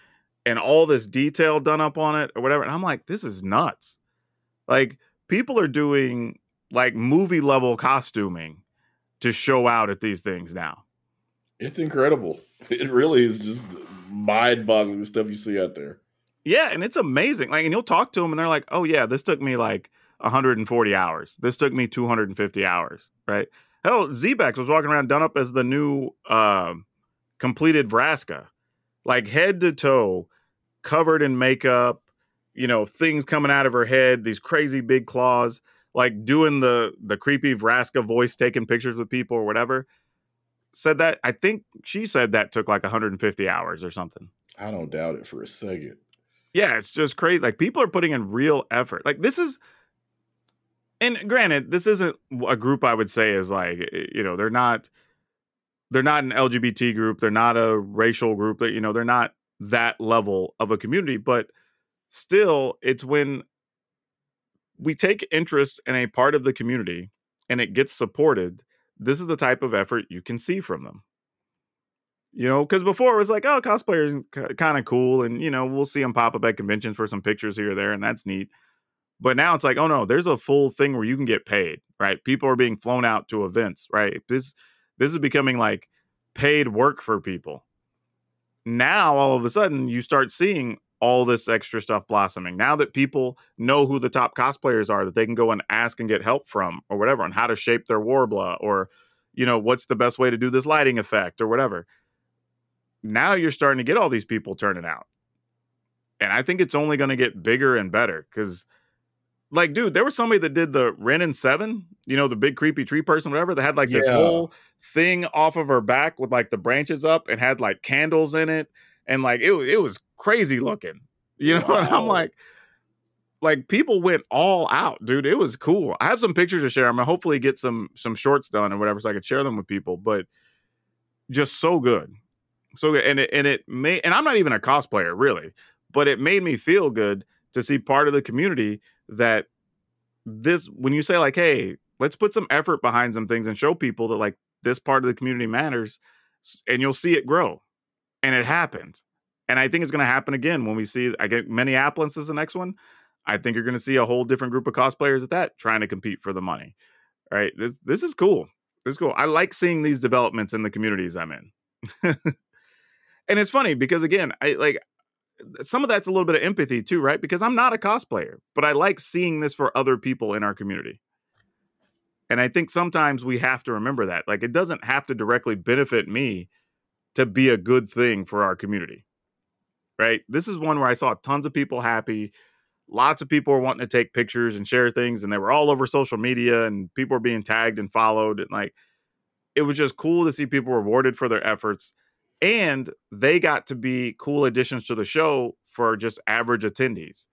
and all this detail done up on it or whatever. And I'm like, this is nuts. Like people are doing like movie level costuming to show out at these things now. It's incredible. It really is just mind boggling the stuff you see out there. Yeah, and it's amazing. Like, and you'll talk to them, and they're like, "Oh yeah, this took me like 140 hours. This took me 250 hours." Right? Hell, Zbex was walking around done up as the new uh, completed Vraska, like head to toe, covered in makeup. You know, things coming out of her head, these crazy big claws, like doing the the creepy Vraska voice, taking pictures with people or whatever. Said that I think she said that took like 150 hours or something. I don't doubt it for a second. Yeah, it's just crazy. Like people are putting in real effort. Like this is and granted, this isn't a group I would say is like, eh, you know, they're not they're not an LGBT group, they're not a racial group, that you know, they're not that level of a community, but still it's when we take interest in a part of the community and it gets supported, this is the type of effort you can see from them. You know, because before it was like, oh, cosplayers kind of cool, and you know, we'll see them pop up at conventions for some pictures here or there, and that's neat. But now it's like, oh no, there's a full thing where you can get paid, right? People are being flown out to events, right? This this is becoming like paid work for people. Now all of a sudden you start seeing all this extra stuff blossoming. Now that people know who the top cosplayers are that they can go and ask and get help from or whatever on how to shape their Worbla or you know, what's the best way to do this lighting effect or whatever. Now you're starting to get all these people turning out. and I think it's only going to get bigger and better because, like, dude, there was somebody that did the Wrenn and Seven, you know, the big creepy tree person, whatever, that had like this Yeah. whole thing off of her back with like the branches up and had like candles in it, and like it it was crazy looking, you know. And I'm like, like people went all out, dude. It was cool. I have some pictures to share. I'm gonna hopefully get some some shorts done or whatever, so I could share them with people. But just so good, so good. And it and it made and I'm not even a cosplayer really, but it made me feel good to see part of the community that this when you say like, hey, let's put some effort behind some things and show people that like this part of the community matters, and you'll see it grow. And it happened. And I think it's going to happen again when we see. I get Minneapolis is the next one. I think you're going to see a whole different group of cosplayers at that trying to compete for the money. All right, this this is cool. This is cool. I like seeing these developments in the communities I'm in. and it's funny because again, I like some of that's a little bit of empathy too, right? Because I'm not a cosplayer, but I like seeing this for other people in our community. And I think sometimes we have to remember that. Like it doesn't have to directly benefit me to be a good thing for our community. Right? This is one where I saw tons of people happy. Lots of people were wanting to take pictures and share things, and they were all over social media, and people were being tagged and followed. And like, it was just cool to see people rewarded for their efforts. And they got to be cool additions to the show for just average attendees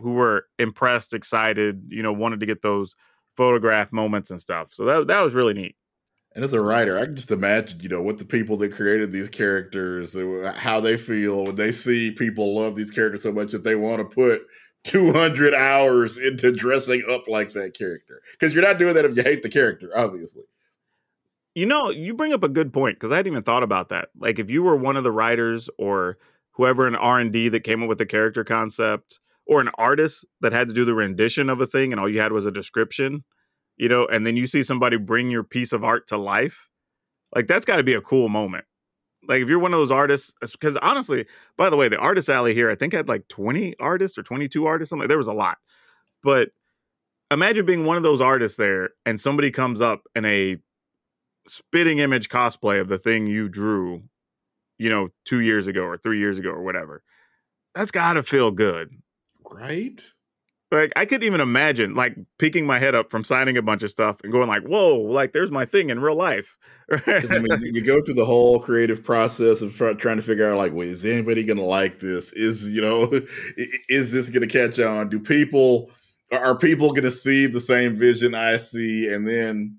who were impressed, excited, you know, wanted to get those photograph moments and stuff. So that that was really neat. And as a writer, I can just imagine, you know, what the people that created these characters, how they feel when they see people love these characters so much that they want to put 200 hours into dressing up like that character. Because you're not doing that if you hate the character, obviously. You know, you bring up a good point because I hadn't even thought about that. Like, if you were one of the writers or whoever in R and D that came up with the character concept, or an artist that had to do the rendition of a thing, and all you had was a description, you know, and then you see somebody bring your piece of art to life, like that's got to be a cool moment. Like, if you're one of those artists, because honestly, by the way, the artist alley here, I think had like 20 artists or 22 artists, something. Like, there was a lot, but imagine being one of those artists there, and somebody comes up in a spitting image cosplay of the thing you drew, you know, two years ago or three years ago or whatever. That's got to feel good. Right? Like I couldn't even imagine like peeking my head up from signing a bunch of stuff and going like, "Whoa!" Like there's my thing in real life. I mean, you go through the whole creative process of trying to figure out, like, wait, is anybody going to like this? Is, you know, is this going to catch on? Do people, are are people going to see the same vision I see? And then,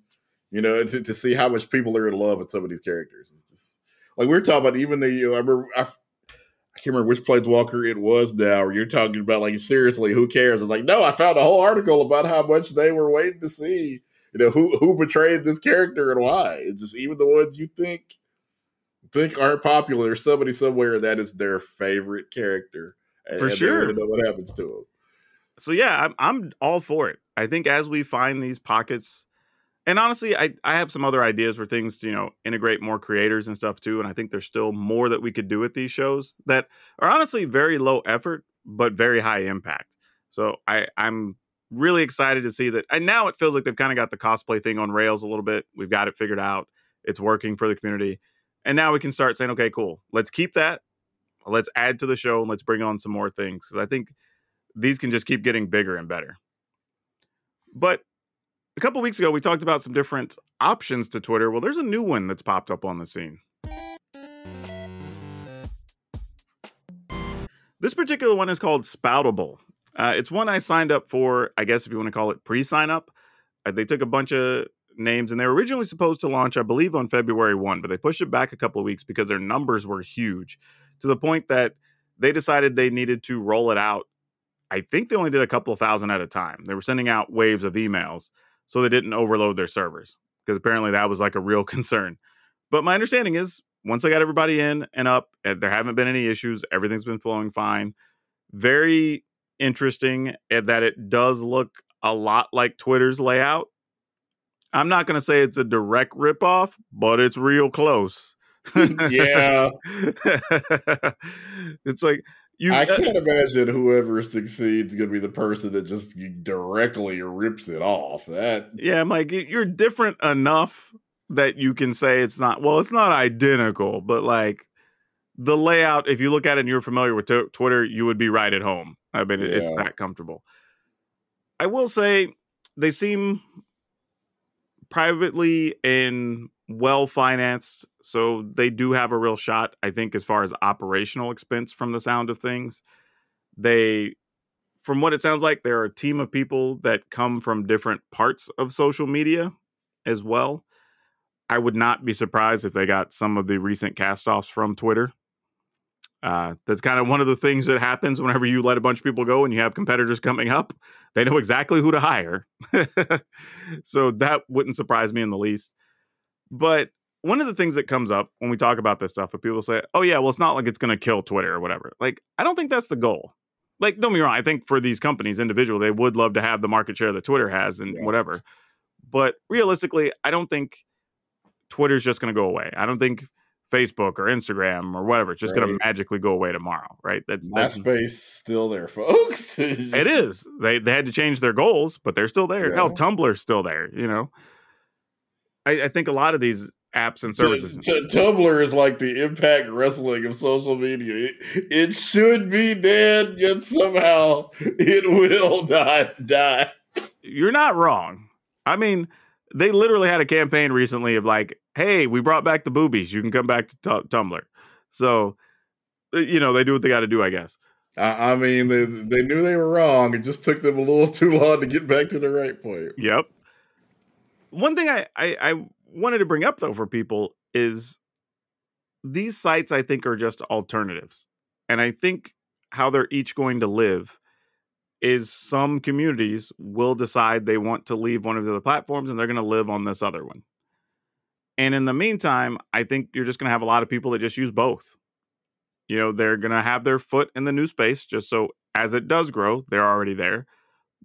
you know, to, to see how much people are in love with some of these characters. It's just, like we were talking about, even the, you know, I remember, I, I can't remember which Planeswalker it was now, where you're talking about, like, seriously, who cares? It's like, no, I found a whole article about how much they were waiting to see you know who who betrayed this character and why it's just even the ones you think think aren't popular There's somebody somewhere that is their favorite character and, For and sure. know what happens to them so yeah, I'm I'm all for it. I think as we find these pockets, and honestly, I I have some other ideas for things to you know integrate more creators and stuff too. And I think there's still more that we could do with these shows that are honestly very low effort but very high impact. So I I'm really excited to see that. And now it feels like they've kind of got the cosplay thing on rails a little bit. We've got it figured out. It's working for the community. And now we can start saying, okay, cool. Let's keep that. Let's add to the show and let's bring on some more things. Because I think these can just keep getting bigger and better. But a couple weeks ago, we talked about some different options to Twitter. Well, there's a new one that's popped up on the scene. This particular one is called Spoutable. Uh, it's one I signed up for, I guess if you want to call it pre sign up. Uh, they took a bunch of names and they were originally supposed to launch, I believe, on February 1, but they pushed it back a couple of weeks because their numbers were huge to the point that they decided they needed to roll it out. I think they only did a couple of thousand at a time. They were sending out waves of emails so they didn't overload their servers because apparently that was like a real concern. But my understanding is once I got everybody in and up, eh, there haven't been any issues. Everything's been flowing fine. Very interesting eh, that it does look a lot like Twitter's layout. I'm not going to say it's a direct ripoff, but it's real close. yeah it's like you. i uh, can't imagine whoever succeeds is going to be the person that just directly rips it off that Yeah, I'm like you're different enough that you can say it's not. Well, it's not identical, but like the layout, if you look at it and you're familiar with t- Twitter, you would be right at home. I mean, it- it's Yeah. that comfortable. I will say they seem privately and well financed, so they do have a real shot. I think as far as operational expense from the sound of things, they, from what it sounds like, they're a team of people that come from different parts of social media as well. I would not be surprised if they got some of the recent castoffs from Twitter. Uh, that's kind of one of the things that happens whenever you let a bunch of people go and you have competitors coming up. They know exactly who to hire. so that wouldn't surprise me in the least. But one of the things that comes up when we talk about this stuff, if people say, oh, yeah, well, it's not like it's going to kill Twitter or whatever. Like, I don't think that's the goal. Like, don't be wrong. I think for these companies, individual, they would love to have the market share that Twitter has and Yeah. whatever. But realistically, I don't think Twitter's just going to go away. I don't think Facebook or Instagram or whatever it's just going to magically go away tomorrow, right? That's that's MySpace still there, folks. it is. They they had to change their goals, but they're still there. Hell, Tumblr's still there. You know, I, I think a lot of these apps and services. t- Tumblr is like the impact wrestling of social media. It, it should be dead, yet somehow it will not die. You're not wrong. I mean, they literally had a campaign recently of like, "Hey, we brought back the boobies. You can come back to tu- Tumblr." So, uh, you know, they do what they got to do, I guess. I, I mean, they, they knew they were wrong. It just took them a little too long to get back to the right point. Yep. One thing I, I, I wanted to bring up though for people is these sites I think are just alternatives. And I think how they're each going to live is some communities will decide they want to leave one of the other platforms and they're going to live on this other one. And in the meantime, I think you're just going to have a lot of people that just use both. You know, they're going to have their foot in the new space just so as it does grow, they're already there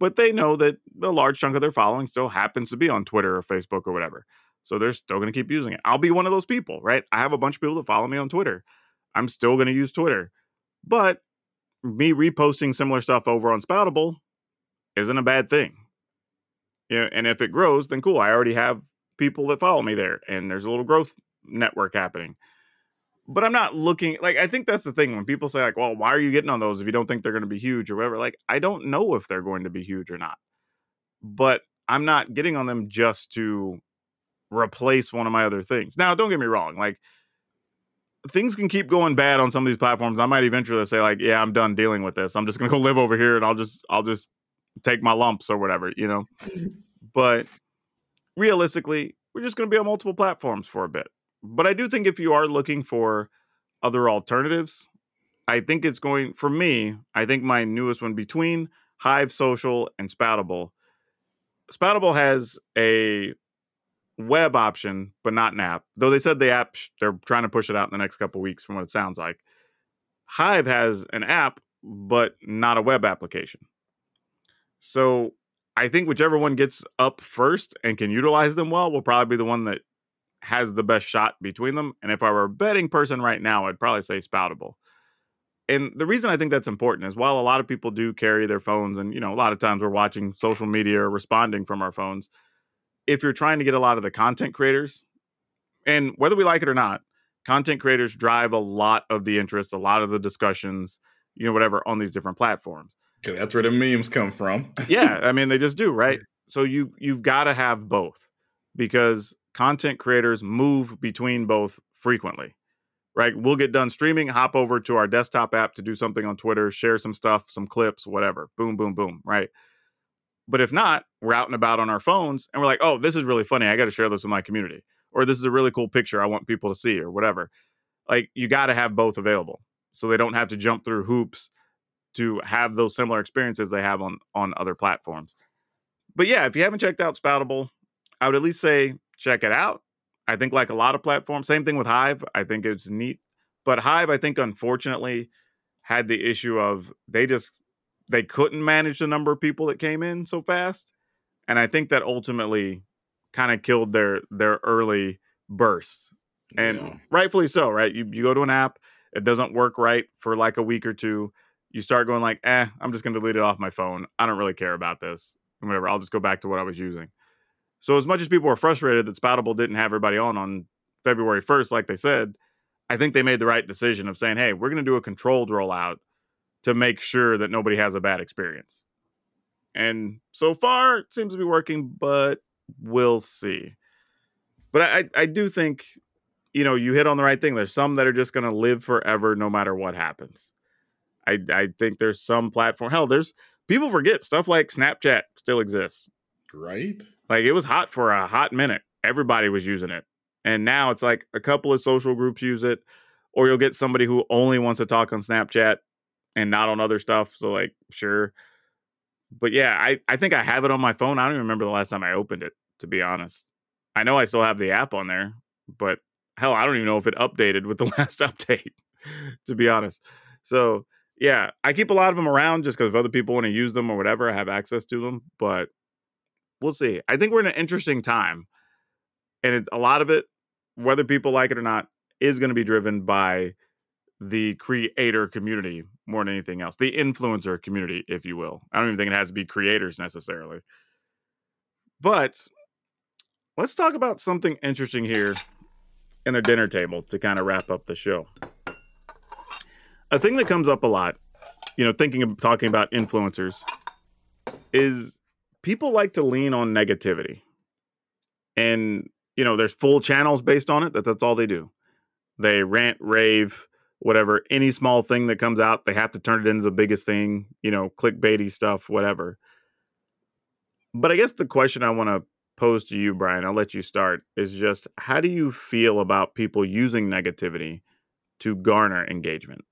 but they know that a large chunk of their following still happens to be on Twitter or Facebook or whatever. So they're still going to keep using it. I'll be one of those people, right? I have a bunch of people that follow me on Twitter. I'm still going to use Twitter. But me reposting similar stuff over on Spoutable isn't a bad thing. Yeah, and if it grows, then cool. I already have people that follow me there and there's a little growth network happening. But I'm not looking like I think that's the thing when people say like, "Well, why are you getting on those if you don't think they're going to be huge or whatever?" Like, I don't know if they're going to be huge or not. But I'm not getting on them just to replace one of my other things. Now, don't get me wrong, like things can keep going bad on some of these platforms. I might eventually say like, "Yeah, I'm done dealing with this. I'm just going to go live over here and I'll just I'll just take my lumps or whatever, you know." Mm-hmm. but realistically, we're just going to be on multiple platforms for a bit. But I do think if you are looking for other alternatives, I think it's going for me. I think my newest one between Hive Social and Spoutable. Spoutable has a web option, but not an app. Though they said the app they're trying to push it out in the next couple weeks, from what it sounds like. Hive has an app, but not a web application. So I think whichever one gets up first and can utilize them well will probably be the one that has the best shot between them. And if I were a betting person right now, I'd probably say Spoutable. And the reason I think that's important is while a lot of people do carry their phones, and you know, a lot of times we're watching social media or responding from our phones. If you're trying to get a lot of the content creators, and whether we like it or not, content creators drive a lot of the interest, a lot of the discussions, you know, whatever on these different platforms Okay, that's where the memes come from. yeah i mean they just do right so you you've got to have both because content creators move between both frequently right? We'll get done streaming hop over to our desktop app to do something on twitter share some stuff some clips whatever. Boom boom boom right? But if not we're out and about on our phones and we're like oh this is really funny. I got to share this with my community or this is a really cool picture i want people to see or whatever. Like you got to have both available so they don't have to jump through hoops to have those similar experiences they have on on other platforms. But yeah, if you haven't checked out Spoutable, I would at least say check it out. I think like a lot of platforms, same thing with Hive. I think it's neat, but Hive, I think unfortunately had the issue of they just they couldn't manage the number of people that came in so fast, and I think that ultimately kind of killed their their early burst and Yeah. rightfully so right you, you go to an app it doesn't work right for like a week or two you start going like eh i'm just going to delete it off my phone i don't really care about this and whatever i'll just go back to what i was using so as much as people were frustrated that spoutable didn't have everybody on on february 1st like they said I think they made the right decision of saying, "Hey, we're going to do a controlled rollout to make sure that nobody has a bad experience." And so far, it seems to be working, but we'll see. But I, I do think, you know, you hit on the right thing. There's some that are just going to live forever, no matter what happens. I, I think there's some platform. Hell, there's people forget stuff like Snapchat still exists. Right? Like it was hot for a hot minute. Everybody was using it. And now it's like a couple of social groups use it, or you'll get somebody who only wants to talk on Snapchat and not on other stuff. So, like, sure. But yeah, I, I think I have it on my phone. I don't even remember the last time I opened it, to be honest. I know I still have the app on there, but hell, I don't even know if it updated with the last update, to be honest. So, yeah, I keep a lot of them around just because if other people want to use them or whatever, I have access to them. But we'll see. I think we're in an interesting time. And it, a lot of it, whether people like it or not, is going to be driven by the creator community more than anything else, the influencer community, if you will. I don't even think it has to be creators necessarily. But let's talk about something interesting here in their dinner table to kind of wrap up the show. A thing that comes up a lot, you know, thinking of talking about influencers, is people like to lean on negativity. And, you know, there's full channels based on it that that's all they do. They rant, rave, whatever, any small thing that comes out, they have to turn it into the biggest thing, you know, clickbaity stuff, whatever. But I guess the question I want to pose to you, Brian, I'll let you start, is just how do you feel about people using negativity to garner engagement?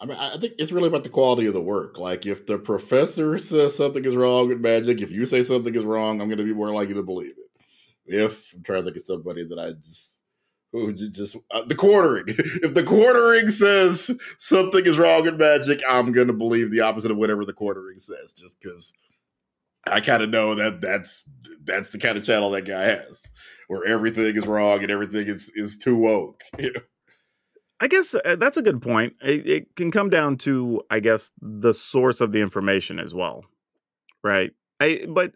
I mean, I think it's really about the quality of the work. Like, if the professor says something is wrong with magic, if you say something is wrong, I'm going to be more likely to believe it. If I'm trying to think of somebody that I just who just uh, the quartering. if the quartering says something is wrong with magic, I'm going to believe the opposite of whatever the quartering says, just because I kind of know that that's that's the kind of channel that guy has, where everything is wrong and everything is is too woke. You know? I guess uh, that's a good point. It, it, can come down to, I guess, the source of the information as well, right? I but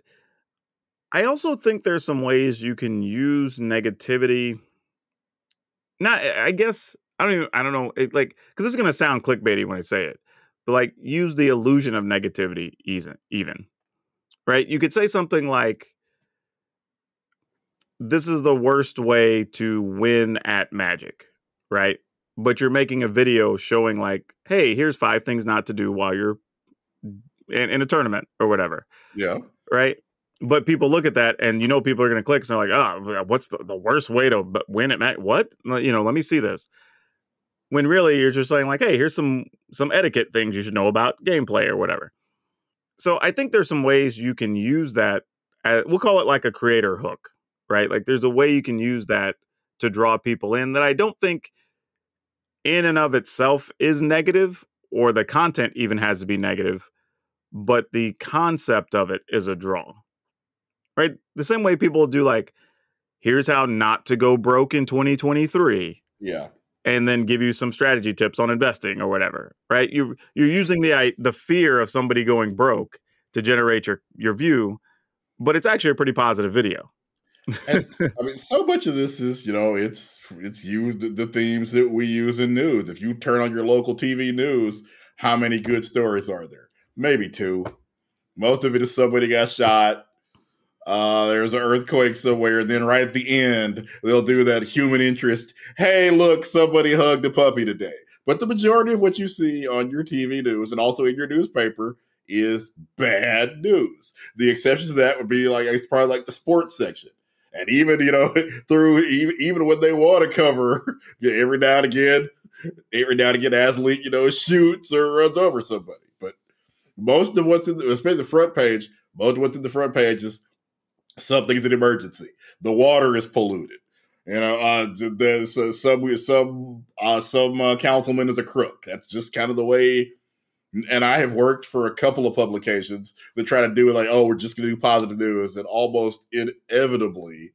I also think there's some ways you can use negativity. Not, I guess I don't even I don't know it, like because this is gonna sound clickbaity when I say it, but like use the illusion of negativity even even, right? You could say something like, "This is the worst way to win at Magic," right? But you're making a video showing like, hey, here's five things not to do while you're in, in a tournament or whatever. Yeah. Right. But people look at that and you know people are going to click and they're like, oh, what's the, the worst way to win at Mac? What? You know, let me see this. When really you're just saying like, hey, here's some some etiquette things you should know about gameplay or whatever. So I think there's some ways you can use that. As, we'll call it like a creator hook, right? Like there's a way you can use that to draw people in that I don't think – in and of itself is negative, or the content even has to be negative, but the concept of it is a draw. Right? The same way people do like, here's how not to go broke in 2023. Yeah. And then give you some strategy tips on investing or whatever. Right? You you're using the the fear of somebody going broke to generate your your view, but it's actually a pretty positive video and, I mean, so much of this is, you know, it's it's used the themes that we use in news. If you turn on your local TV news, how many good stories are there? Maybe two. Most of it is somebody got shot. Uh, there's an earthquake somewhere, and then right at the end, they'll do that human interest. Hey, look, somebody hugged a puppy today. But the majority of what you see on your TV news and also in your newspaper is bad news. The exceptions to that would be like it's probably like the sports section and even you know through even, even when they want to cover every now and again every now and again athlete you know shoots or runs over somebody. But most of what's in the, especially the front page most of what's in the front page is something's an emergency. The water is polluted. You know uh there's uh, some some uh some uh, councilman is a crook. That's just kind of the way and I have worked for a couple of publications that try to do it like, oh, we're just going to do positive news, and almost inevitably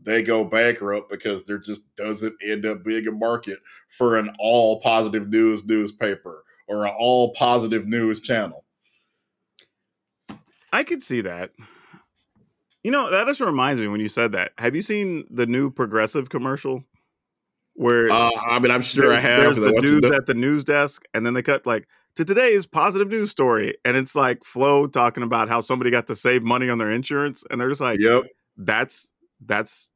they go bankrupt because there just doesn't end up being a market for an all positive news newspaper or an all positive news channel. I could see that. You know, that just reminds me when you said that. Have you seen the new progressive commercial? where Uh, I mean, I'm sure I have. There's the dudes at the news desk, and then they cut like to today's positive news story, and it's like Flo talking about how somebody got to save money on their insurance, and they're just like, Yep. "That's that's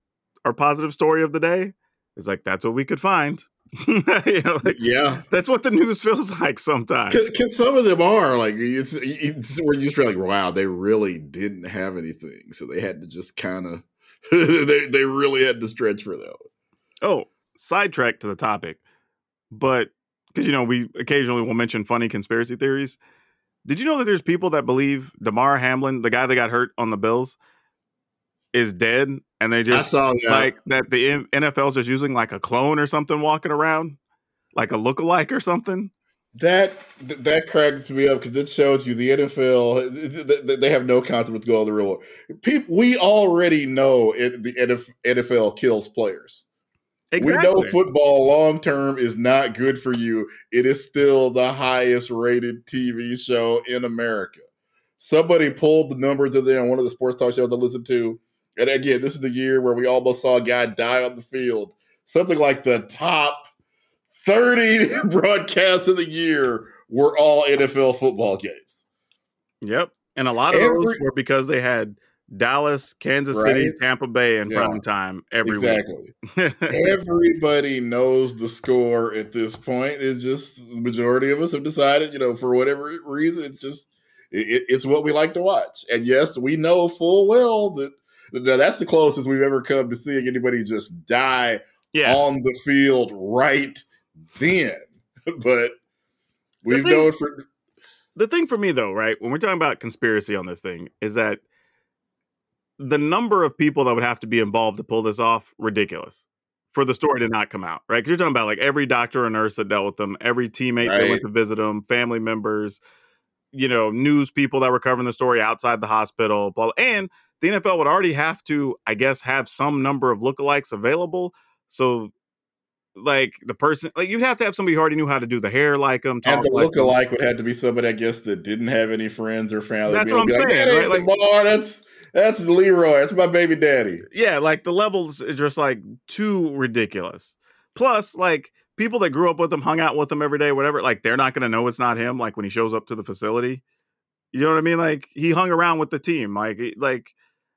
our positive story of the day." It's like that's what we could find. you know, like, Yeah. that's what the news feels like sometimes. Because some of them are like it's, it's where you just feel like, wow, they really didn't have anything, so they had to just kind of they they really had to stretch for that. Oh, sidetrack to the topic, but because you know we occasionally will mention funny conspiracy theories. Did you know that there's people that believe Damar Hamlin, the guy that got hurt on the Bills, is dead, and they I just saw that. like that the NFL's just using like a clone or something walking around, like a lookalike or something. That that cracks me up because it shows you the NFL th- th- they have no concept what's going on in the real world. People, we already know it, the NFL kills players. We know football long term is not good for you. It is still the highest rated TV show in America. Somebody pulled the numbers of there on one of the sports talk shows I listened to. And again, this is the year where we almost saw a guy die on the field. Something like the top 30 broadcasts of the year were all NFL football games. Yep, and a lot of those were because they had Dallas, Kansas City, Tampa Bay in Yeah. prime time every exactly. Everybody knows the score at this point. It's just the majority of us have decided, you know, for whatever reason, it's just it, it's what we like to watch. And yes, we know full well that that that's the closest we've ever come to seeing anybody just die yeah, on the field right then. But we've known for the thing for me though, right, when we're talking about conspiracy on this thing, is that the number of people that would have to be involved to pull this off ridiculous for the story to not come out, right? Because you're talking about like every doctor or nurse that dealt with them, every teammate that went to visit them, family members, you know, news people that were covering the story outside the hospital, blah, blah. and the NFL would already have to, I guess, have some number of lookalikes available. So, like the person, like you'd have to have somebody who already knew how to do the hair like them, and the like lookalike would have to be somebody, I guess, that didn't have any friends or family. That's what I'm be saying, Like, right? Like- that's that's Leroy. That's my baby daddy. yeah, like the levels is just like too ridiculous. Plus, like people that grew up with him, hung out with him every day, whatever, like they're not gonna know it's not him. Like when he shows up to the facility, you know what I mean? Like he hung around with the team. Like, like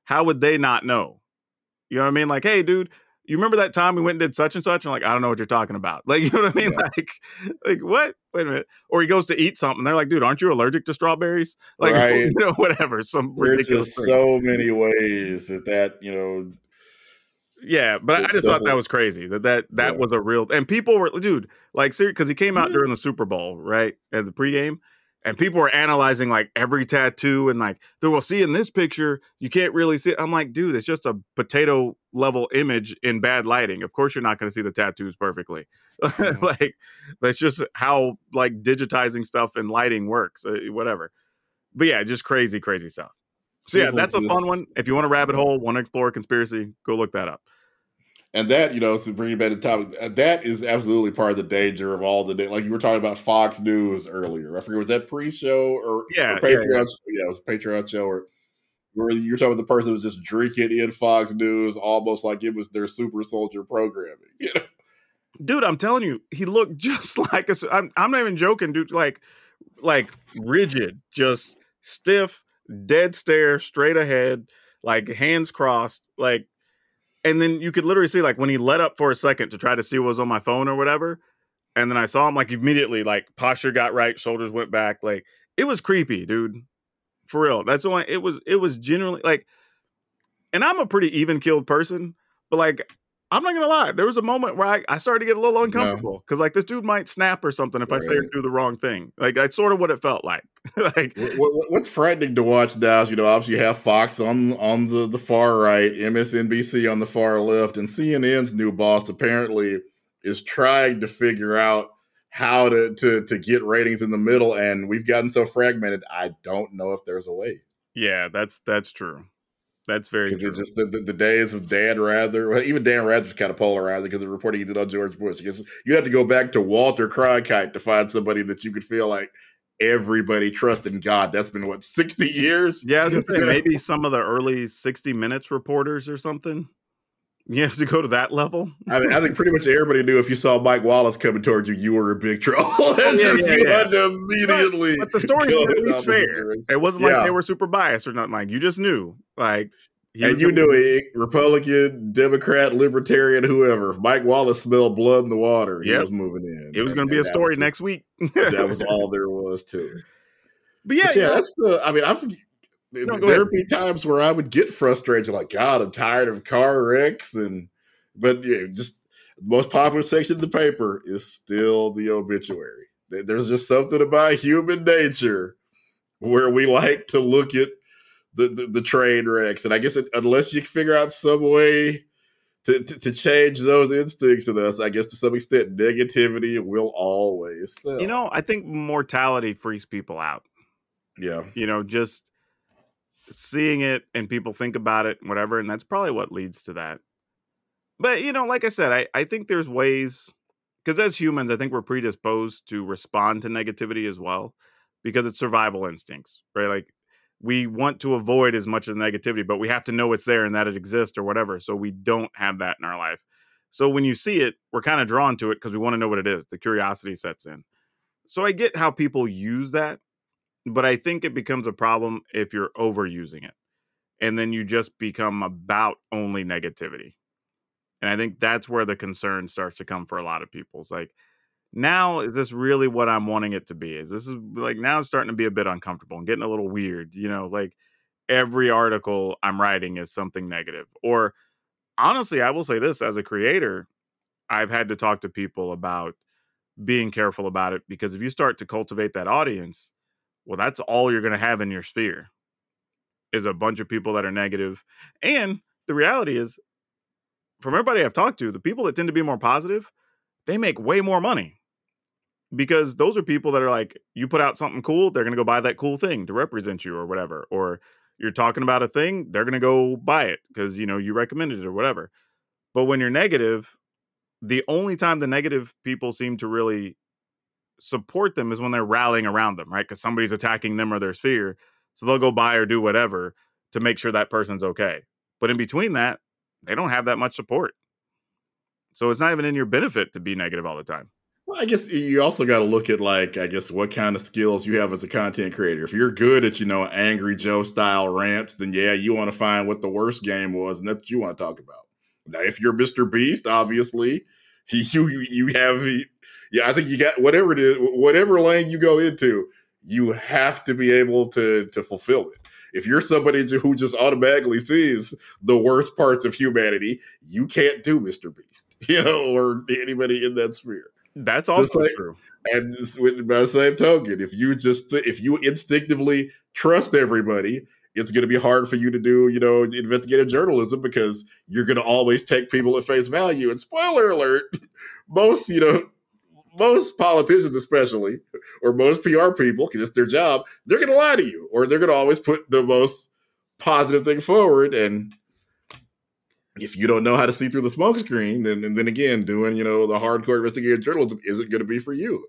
how would they not know? You know what I mean? Like, hey, dude, you remember that time we went and did such and such? And like, I don't know what you're talking about. Like, you know what I mean? Yeah. Like, like what? Wait a minute. Or he goes to eat something. They're like, dude, aren't you allergic to strawberries? Like, Right. you know, whatever. Some There's ridiculous. just so many ways that that you know. Yeah, but I just thought that was crazy that that that Yeah. was a real and people were dude like because he came out Mhm. during the Super Bowl right at the pregame and people were analyzing like every tattoo and like they will see in this picture you can't really see. it." I'm like, dude, it's just a potato level image in bad lighting. Of course, you're not going to see the tattoos perfectly. Mhm. like that's just how like digitizing stuff and lighting works. Uh, whatever. But yeah, just crazy, crazy stuff. So yeah, that's a fun one. If you want a rabbit hole, want to explore conspiracy, go look that up. And that, you know, to bring it back to the topic, uh, that is absolutely part of the danger of all the, like you were talking about Fox News earlier. I forget, was that pre-show or, Yeah, or yeah, Patreon? Yeah, it was Patreon show or where you were talking about the person who was just drinking in Fox News almost like it was their super soldier programming. You know? dude i'm telling you he looked just like a i'm, I'm not even joking dude like like rigid just stiff dead stare straight ahead like hands crossed like and then you could literally see like when he let up for a second to try to see what was on my phone or whatever and then i saw him like immediately like posture got right shoulders went back like it was creepy dude. For real. That's why it was it was generally like and i'm a pretty even killed person but like I'm not gonna lie. There was a moment where I, I started to get a little uncomfortable because like this dude might snap or something if I say or do the wrong thing. Like that's sort of what it felt like. like What- what- what's frightening to watch now is, you know, obviously you have Fox on on the, the far right, MSNBC on the far left, and CNN's new boss apparently is trying to figure out how to, to to get ratings in the middle. And we've gotten so fragmented, I don't know if there's a way. yeah, that's that's true. That's very Because it's just the, the, the days of Dan Rather, well, even Dan Rather was kind of polarizing because of the reporting he did on George Bush. Because you have to go back to Walter Cronkite to find somebody that you could feel like everybody trusts in God. That's been what sixty years. yeah, I was gonna say maybe some of the early 60 minutes reporters or something. You have to go to that level. I mean, I think pretty much everybody knew if you saw Mike Wallace coming towards you, you were in big trouble. And Yeah, just yeah, you yeah. had to immediately. But the story were at least fair. It wasn't like they were super biased or nothing. Like you just knew, like and you knew it, Republican, Democrat, Libertarian, whoever. If Mike Wallace smelled blood in the water, he was moving in. it was going to be a story was next week. That was all there was to it. But yeah, But yeah, yeah, that's the. I mean, I've. No, there'd be times where I would get frustrated, like God, I'm tired of car wrecks, and but yeah, just the most popular section of the paper is still the obituary. There's just something about human nature where we like to look at the the, the train wrecks, and I guess it, unless you figure out some way to, to to change those instincts in us, I guess to some extent, negativity will always sell. you know, I think mortality freaks people out. yeah. You know, just seeing it and people think about it and whatever, and that's probably what leads to that. But you know, like I said, I, I think there's ways because as humans, I think we're predisposed to respond to negativity as well because it's survival instincts, right? Like we want to avoid as much of the negativity, but we have to know it's there and that it exists or whatever. So we don't have that in our life. So when you see it, we're kind of drawn to it because we want to know what it is. The curiosity sets in. So I get how people use that, but I think it becomes a problem if you're overusing it. And then you just become about only negativity. And I think that's where the concern starts to come for a lot of people. It's like, now is this really what I'm wanting it to be? Is this is like now it's starting to be a bit uncomfortable and getting a little weird, you know, like every article I'm writing is something negative. Or honestly, I will say this as a creator, I've had to talk to people about being careful about it because if you start to cultivate that audience, well, that's all you're going to have in your sphere is a bunch of people that are. And the reality is, from everybody I've talked to, the people that tend to be more positive, they make way more money because those are people that are like, you put out something cool, they're going to go buy that cool thing to represent you or whatever. Or you're talking about a thing, they're going to go buy it because, you know, you recommended it or whatever. But when you're negative, the only time the negative people seem to really support them is when they're rallying around them, right? Because somebody's attacking them or their sphere. So they'll go buy or do whatever to make sure that person's okay. But in between that, they don't have that much support. So it's not even in your benefit to be negative all the time. Well, I guess you also got to look at like I guess what kind of skills you have as a content creator. If you're good at you know angry Joe style rants, then yeah, you want to find what the worst game was, and that's what you want to talk about. Now, if you're Mr. Beast, obviously, you you have yeah. I think you got whatever it is, whatever lane you go into, you have to be able to to fulfill it. If you're somebody who just automatically sees the worst parts of humanity, you can't do Mr. Beast, you know, or anybody in that sphere. That's also like- true. And with- by the same token, if you just if you instinctively trust everybody, it's going to be hard for you to do, you know, investigative journalism because you're going to always take people at face value. And spoiler alert, most, you know, most politicians, especially, or most PR people, because it's their job, they're going to lie to you, or they're going to always put the most positive thing forward. And if you don't know how to see through the smoke screen, then then again, doing you know the hardcore investigative journalism isn't going to be for you.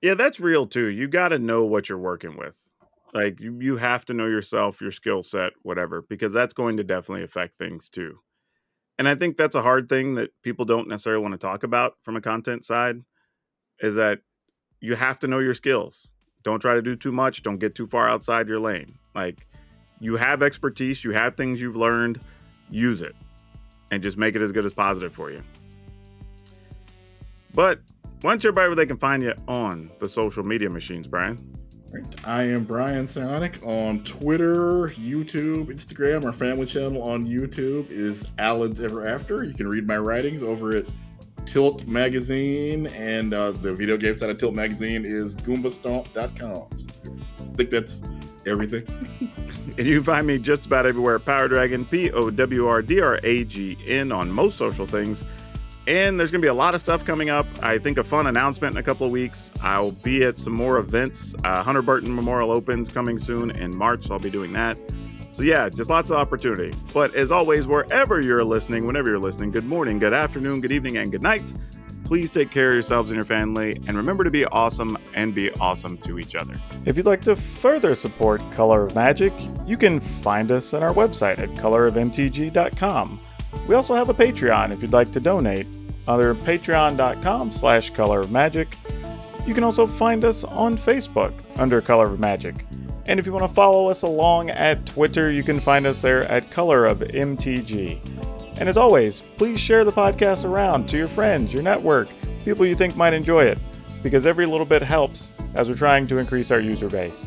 Yeah, that's real too. You got to know what you're working with. Like you, you have to know yourself, your skill set, whatever, because that's going to definitely affect things too. And I think that's a hard thing that people don't necessarily want to talk about from a content side is that you have to know your skills. Don't try to do too much, don't get too far outside your lane. Like you have expertise, you have things you've learned, use it and just make it as good as positive for you. But why don't you where they can find you on the social media machines, Brian? I am Brian Psionic on Twitter, YouTube, Instagram. Our family channel on YouTube is Alan's Ever After. You can read my writings over at Tilt Magazine, and uh, the video game side of Tilt Magazine is goombastomp.com. I think that's everything. And you can find me just about everywhere PowrDragn, P O W R D R A G N, on most social things. And there's going to be a lot of stuff coming up. I think a fun announcement in a couple of weeks. I'll be at some more events. Uh, Hunter Burton Memorial opens coming soon in March, so I'll be doing that. So, yeah, just lots of opportunity. But as always, wherever you're listening, whenever you're listening, good morning, good afternoon, good evening, and good night. Please take care of yourselves and your family, and remember to be awesome and be awesome to each other. If you'd like to further support Color of Magic, you can find us on our website at colorofmtg.com We also have a Patreon if you'd like to donate under patreon.com slash color of magic. You can also find us on Facebook under Color of Magic. And if you want to follow us along at Twitter, you can find us there at Color of MTG. And as always, please share the podcast around to your friends, your network, people you think might enjoy it, because every little bit helps as we're trying to increase our user base.